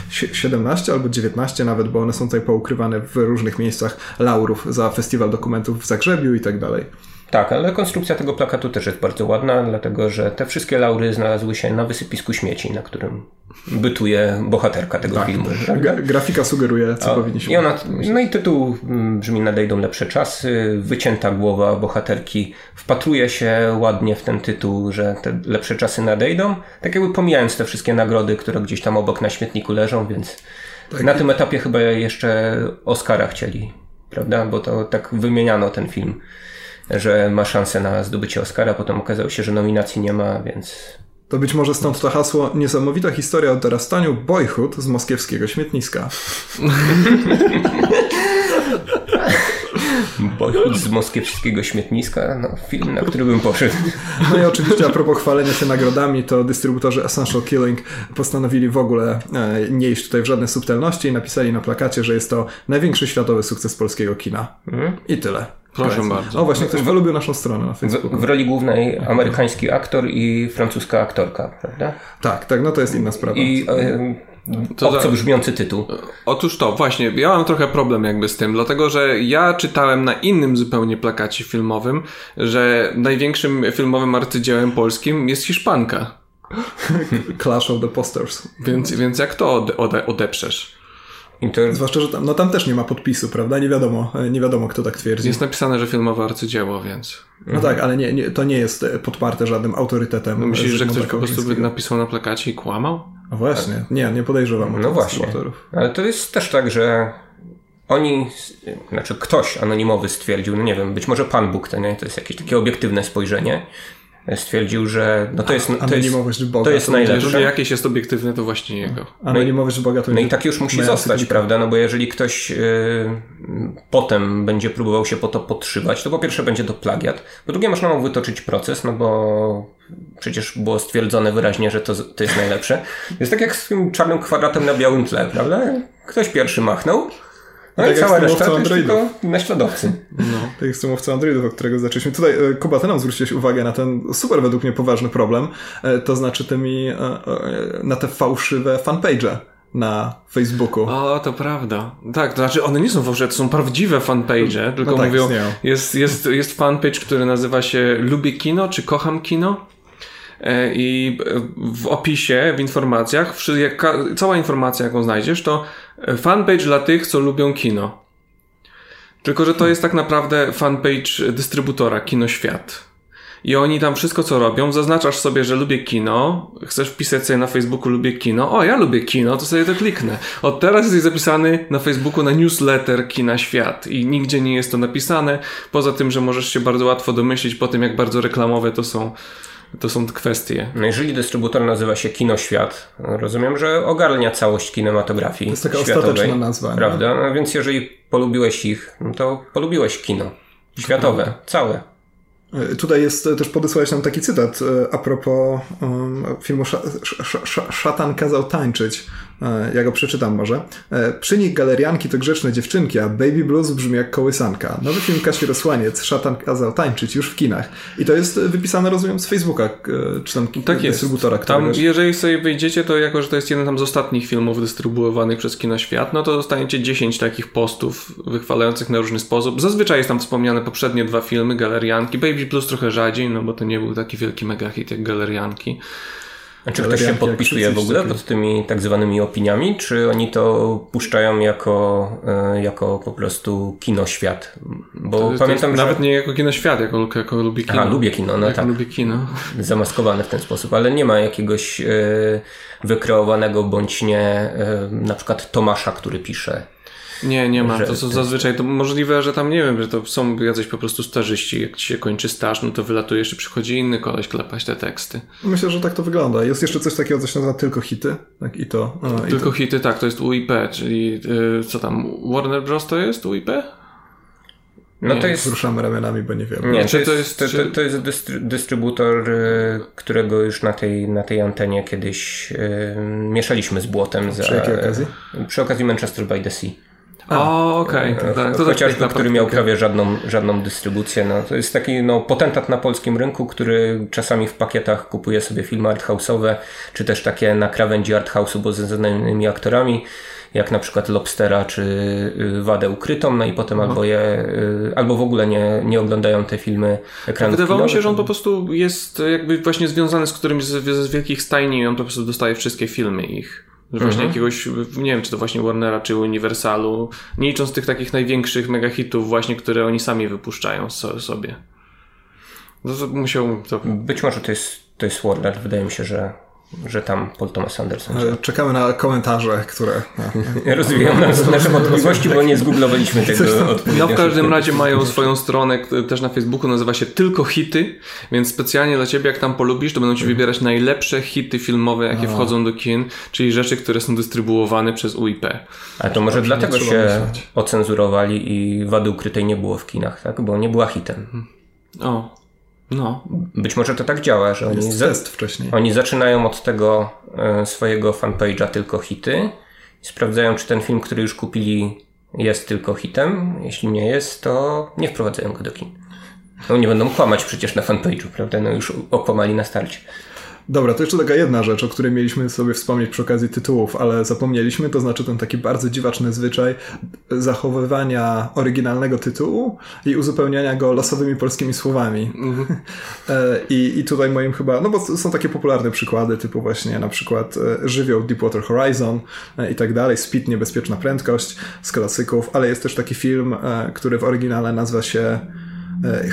17 albo 19 nawet, bo one są tutaj poukrywane w różnych miejscach miejscach laurów za Festiwal Dokumentów w Zagrzebiu i tak dalej. Tak, ale konstrukcja tego plakatu też jest bardzo ładna, dlatego że te wszystkie laury znalazły się na wysypisku śmieci, na którym bytuje bohaterka tego tak, filmu. Tak. Grafika sugeruje, co powinniśmy. I ona, no i tytuł mm, brzmi Nadejdą lepsze czasy. Wycięta głowa bohaterki wpatruje się ładnie w ten tytuł, że te lepsze czasy nadejdą. Tak jakby pomijając te wszystkie nagrody, które gdzieś tam obok na śmietniku leżą, więc tak. Na tym etapie chyba jeszcze Oscara chcieli, prawda? Bo to tak wymieniano ten film, że ma szansę na zdobycie Oscara, potem okazało się, że nominacji nie ma, więc to być może stąd to hasło Niesamowita historia o dorastaniu Boyhood z moskiewskiego śmietniska. Boyhood z moskiewskiego śmietniska, no film, na który bym poszedł. No i oczywiście a propos chwalenia się nagrodami, to dystrybutorzy Essential Killing postanowili w ogóle e, nie iść tutaj w żadne subtelności i napisali na plakacie, że jest to największy światowy sukces polskiego kina. Mm. I tyle. Proszę bardzo. O, właśnie ktoś polubił naszą stronę na Facebooku. W, w, roli głównej amerykański aktor i francuska aktorka, prawda? Tak, tak, no to jest inna sprawa. I e, to obco brzmiący tytuł. Otóż to, właśnie, ja mam trochę problem jakby z tym, dlatego że ja czytałem na innym zupełnie plakacie filmowym, że największym filmowym arcydziełem polskim jest Hiszpanka. Clash of the Posters. Więc, więc jak to ode, ode, odeprzesz? To... Zwłaszcza, że tam, no tam też nie ma podpisu, prawda? Nie wiadomo, nie wiadomo kto tak twierdzi. Jest napisane, że filmowe arcydzieło, więc... No mhm. tak, ale nie, nie, to nie jest podparte żadnym autorytetem. No myślisz, że ktoś po prostu napisał na plakacie i kłamał? No właśnie, nie, nie podejrzewam No właśnie, ale to jest też tak, że oni, znaczy ktoś anonimowy stwierdził, no nie wiem, być może Pan Bóg, to, nie? to jest jakieś takie obiektywne spojrzenie, stwierdził, że no to jest, to jest, Boga, to jest to najlepsze. Jeżeli jakieś jest obiektywne, to właśnie jego. Anonimowość Boga to No i tak już musi zostać, prawda? No bo jeżeli ktoś yy, potem będzie próbował się po to podszywać, to po pierwsze będzie to plagiat, po drugie można mu wytoczyć proces, no bo przecież było stwierdzone wyraźnie, że to, to jest najlepsze. Jest tak jak z tym czarnym kwadratem na białym tle, prawda? Ktoś pierwszy machnął, no tak i cała reszta to tylko naśladowcy. No. Tak jak z Androidów, od którego zaczęliśmy. Tutaj, e, Kuba, ty nam zwróciłeś uwagę na ten super według mnie poważny problem, e, to znaczy tymi, e, na te fałszywe fanpage na Facebooku. O, to prawda. Tak, to znaczy one nie są fałszywe, to są prawdziwe fanpage, tylko no tak, mówią, jest, jest, jest fanpage, który nazywa się Lubię Kino, czy Kocham Kino i w opisie, w informacjach, cała informacja, jaką znajdziesz, to fanpage dla tych, co lubią kino. Tylko, że to jest tak naprawdę fanpage dystrybutora Kino Świat. I oni tam wszystko, co robią, zaznaczasz sobie, że lubię kino, chcesz wpisać sobie na Facebooku lubię kino, o, ja lubię kino, to sobie to kliknę. Od teraz jesteś zapisany na Facebooku na newsletter Kina Świat i nigdzie nie jest to napisane, poza tym, że możesz się bardzo łatwo domyślić po tym, jak bardzo reklamowe to są To są kwestie. No jeżeli dystrybutor nazywa się Kinoświat, rozumiem, że ogarnia całość kinematografii To jest taka światowej, ostateczna nazwa. Prawda? No więc jeżeli polubiłeś ich, no to polubiłeś kino. Światowe, całe. E, tutaj jest e, też podesłałeś nam taki cytat e, a propos um, filmu Szatan kazał tańczyć. Ja go przeczytam może. Przy nich galerianki to grzeczne dziewczynki, a Baby Blues brzmi jak kołysanka. Nowy film Kasi Rosłaniec, Szatan kazał tańczyć już w kinach. I to jest wypisane, rozumiem, z Facebooka, czy tam tak dystrybutora. Jest. Tam, jeżeli sobie wyjdziecie, to jako, że to jest jeden tam z ostatnich filmów dystrybuowanych przez Kino Świat, no to dostaniecie 10 takich postów wychwalających na różny sposób. Zazwyczaj jest tam wspomniane poprzednie dwa filmy, galerianki. Baby Plus trochę rzadziej, no bo to nie był taki wielki mega hit jak Galerianki. A czy ktoś się podpisuje w ogóle pod tymi tak zwanymi opiniami, czy oni to puszczają jako, e, jako po prostu kinoświat? Bo to, pamiętam, to że... Nawet nie jako kinoświat, jako, jako lubię kino. Aha, lubię kino, no jako tak. lubię kino. Zamaskowane w ten sposób, ale nie ma jakiegoś e, wykreowanego bądź nie e, na przykład Tomasza, który pisze nie, nie ma. To są zazwyczaj to możliwe, że tam nie wiem, że to są jacyś po prostu starzyści. Jak ci się kończy staż, no to wylatujesz i przychodzi inny koleś klepać te teksty. Myślę, że tak to wygląda. Jest jeszcze coś takiego, co się nazywa tylko hity. Tak, i to. A, tylko i to. hity, tak, to jest UIP, czyli yy, co tam, Warner Bros. to jest UIP? No nie, to jest. Ruszamy ramionami, bo nie wiem. Nie, to jest, to jest, to, to, to jest dystry, dystrybutor, y, którego już na tej, na tej antenie kiedyś y, mieszaliśmy z błotem. Za, przy jakiej okazji? Przy okazji Manchester by the Sea. O, okej. Okay. Tak, to Chociażby, który miał prawie żadną, żadną dystrybucję. No, to jest taki no, potentat na polskim rynku, który czasami w pakietach kupuje sobie filmy arthouse'owe, czy też takie na krawędzi arthouse'u, bo ze znanymi aktorami jak na przykład Lobstera czy y, Wadę Ukrytą, no i potem albo je, y, albo w ogóle nie, nie oglądają te filmy ekranów Wydawało mi się, że on po prostu jest jakby właśnie związany z którymś z, z wielkich stajni i on po prostu dostaje wszystkie filmy ich. Że właśnie mhm. jakiegoś, nie wiem, czy to właśnie Warnera, czy Universalu, nie licząc tych takich największych megahitów właśnie, które oni sami wypuszczają sobie. No to musiał... To... Być może to jest, to jest Warner, wydaje mi się, że że tam Paul Thomas Anderson. Czekamy na komentarze, które. Rozwijają nas nasze wątpliwości, bo nie zgooglowaliśmy tego No w każdym razie mają swoją stronę też na Facebooku, nazywa się Tylko Hity, więc specjalnie dla ciebie, jak tam polubisz, to będą ci wybierać najlepsze hity filmowe, jakie A. wchodzą do kin, czyli rzeczy, które są dystrybuowane przez UIP. A to może dlatego się myśleć. ocenzurowali i Wady Ukrytej nie było w kinach, tak? Bo nie była hitem. O, no. Być może to tak działa, że oni, za oni zaczynają od tego e, swojego fanpage'a tylko hity i sprawdzają, czy ten film, który już kupili, jest tylko hitem. Jeśli nie jest, to nie wprowadzają go do kin. No nie będą kłamać przecież na fanpage'u, prawda? No już okłamali na starcie. Dobra, to jeszcze taka jedna rzecz, o której mieliśmy sobie wspomnieć przy okazji tytułów, ale zapomnieliśmy, to znaczy ten taki bardzo dziwaczny zwyczaj zachowywania oryginalnego tytułu i uzupełniania go losowymi polskimi słowami. Mm-hmm. I, I tutaj moim chyba, no bo są takie popularne przykłady, typu właśnie na przykład e, Żywioł Deepwater Horizon e, i tak dalej, Speed Niebezpieczna Prędkość z klasyków, ale jest też taki film, który w oryginale nazywa się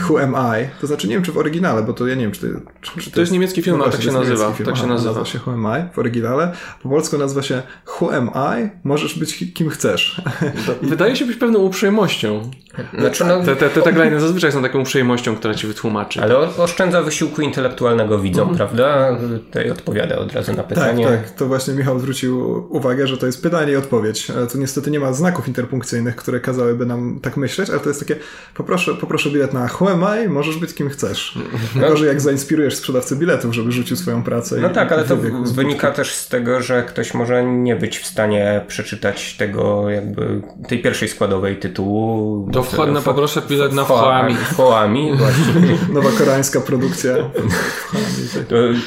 Who Am I? To znaczy, nie wiem, czy w oryginale, bo to ja nie wiem, czy to, czy, czy to, to jest, niemiecki film, no ale tak się nazywa. Film. Tak się nazywa. nazywa się Who Am I w oryginale. Po polsku nazywa się Who Am I? Możesz być kim chcesz. Wydaje się być pewną uprzejmością. Znaczy, no, te, te, te tagline zazwyczaj są taką uprzejmością, która ci wytłumaczy. Ale oszczędza wysiłku intelektualnego widzom, mhm. prawda? Tutaj odpowiada od razu na tak, pytanie. Tak, tak. To właśnie Michał zwrócił uwagę, że to jest pytanie i odpowiedź. Tu niestety nie ma znaków interpunkcyjnych, które kazałyby nam tak myśleć, ale to jest takie poproszę, poproszę bilet na Huemai możesz być kim chcesz. No. Gorzej jak zainspirujesz sprzedawcę biletów, żeby rzucił swoją pracę. No tak, ale to wynika też z tego, że ktoś może nie być w stanie przeczytać tego jakby tej pierwszej składowej tytułu. To wchodne poproszę bilet na Huami. Huami, właśnie. Nowa koreańska produkcja.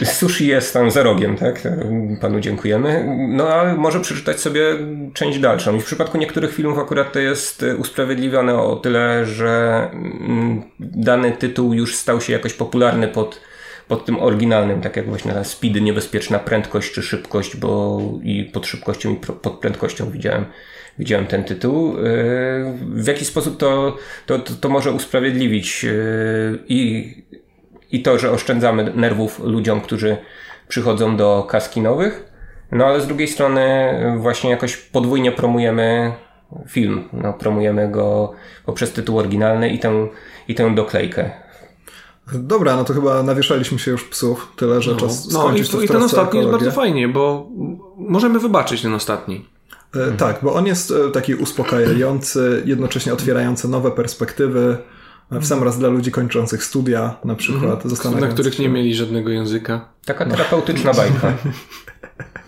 Sushi jest tam za rogiem, tak? Panu dziękujemy. No ale może przeczytać sobie część dalszą. I w przypadku niektórych filmów akurat to jest usprawiedliwione o tyle, że mm, dany tytuł już stał się jakoś popularny pod, pod tym oryginalnym, tak jak właśnie na speed, niebezpieczna prędkość czy szybkość, bo i pod szybkością i pod prędkością widziałem, widziałem ten tytuł. Yy, w jaki sposób to, to, to, to może usprawiedliwić yy, i, i to, że oszczędzamy nerwów ludziom, którzy przychodzą do kaski nowych, no ale z drugiej strony właśnie jakoś podwójnie promujemy film. No, promujemy go poprzez tytuł oryginalny i tę, i tę doklejkę. Dobra, no to chyba nawieszaliśmy się już psów, tyle, że no, czas No i, i ten ostatni jest bardzo fajnie, bo możemy wybaczyć ten ostatni. Mhm. Tak, bo on jest e, taki uspokajający, jednocześnie otwierający nowe perspektywy, w sam raz dla ludzi kończących studia na przykład. Mhm. Na których nie mieli żadnego języka. Taka terapeutyczna bajka.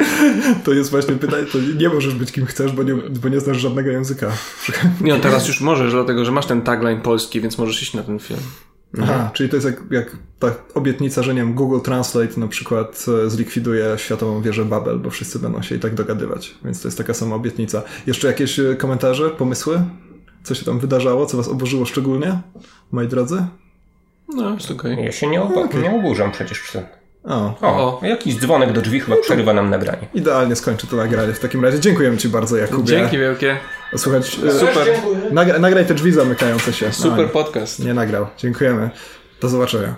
To jest właśnie pytanie, to nie możesz być kim chcesz, bo nie, bo nie znasz żadnego języka. Nie, no teraz już możesz, dlatego że masz ten tagline polski, więc możesz iść na ten film. Aha, mhm. czyli to jest jak, jak ta obietnica, że nie wiem, Google Translate na przykład e, zlikwiduje światową wieżę Babel, bo wszyscy będą się i tak dogadywać. Więc to jest taka sama obietnica. Jeszcze jakieś e, komentarze, pomysły? Co się tam wydarzało? Co was oburzyło szczególnie, moi drodzy? No, jest okej. Okay. Ja się nie, obu okay. nie oburzam przecież przy o, o, o, jakiś dzwonek do drzwi chyba przerywa nam nagranie. Idealnie skończy to nagranie. W takim razie dziękujemy Ci bardzo, Jakubie. Dzięki wielkie. Słuchać, e, super. Nagra, nagraj te drzwi zamykające się. Super podcast. Nie nagrał. Dziękujemy. Do zobaczenia.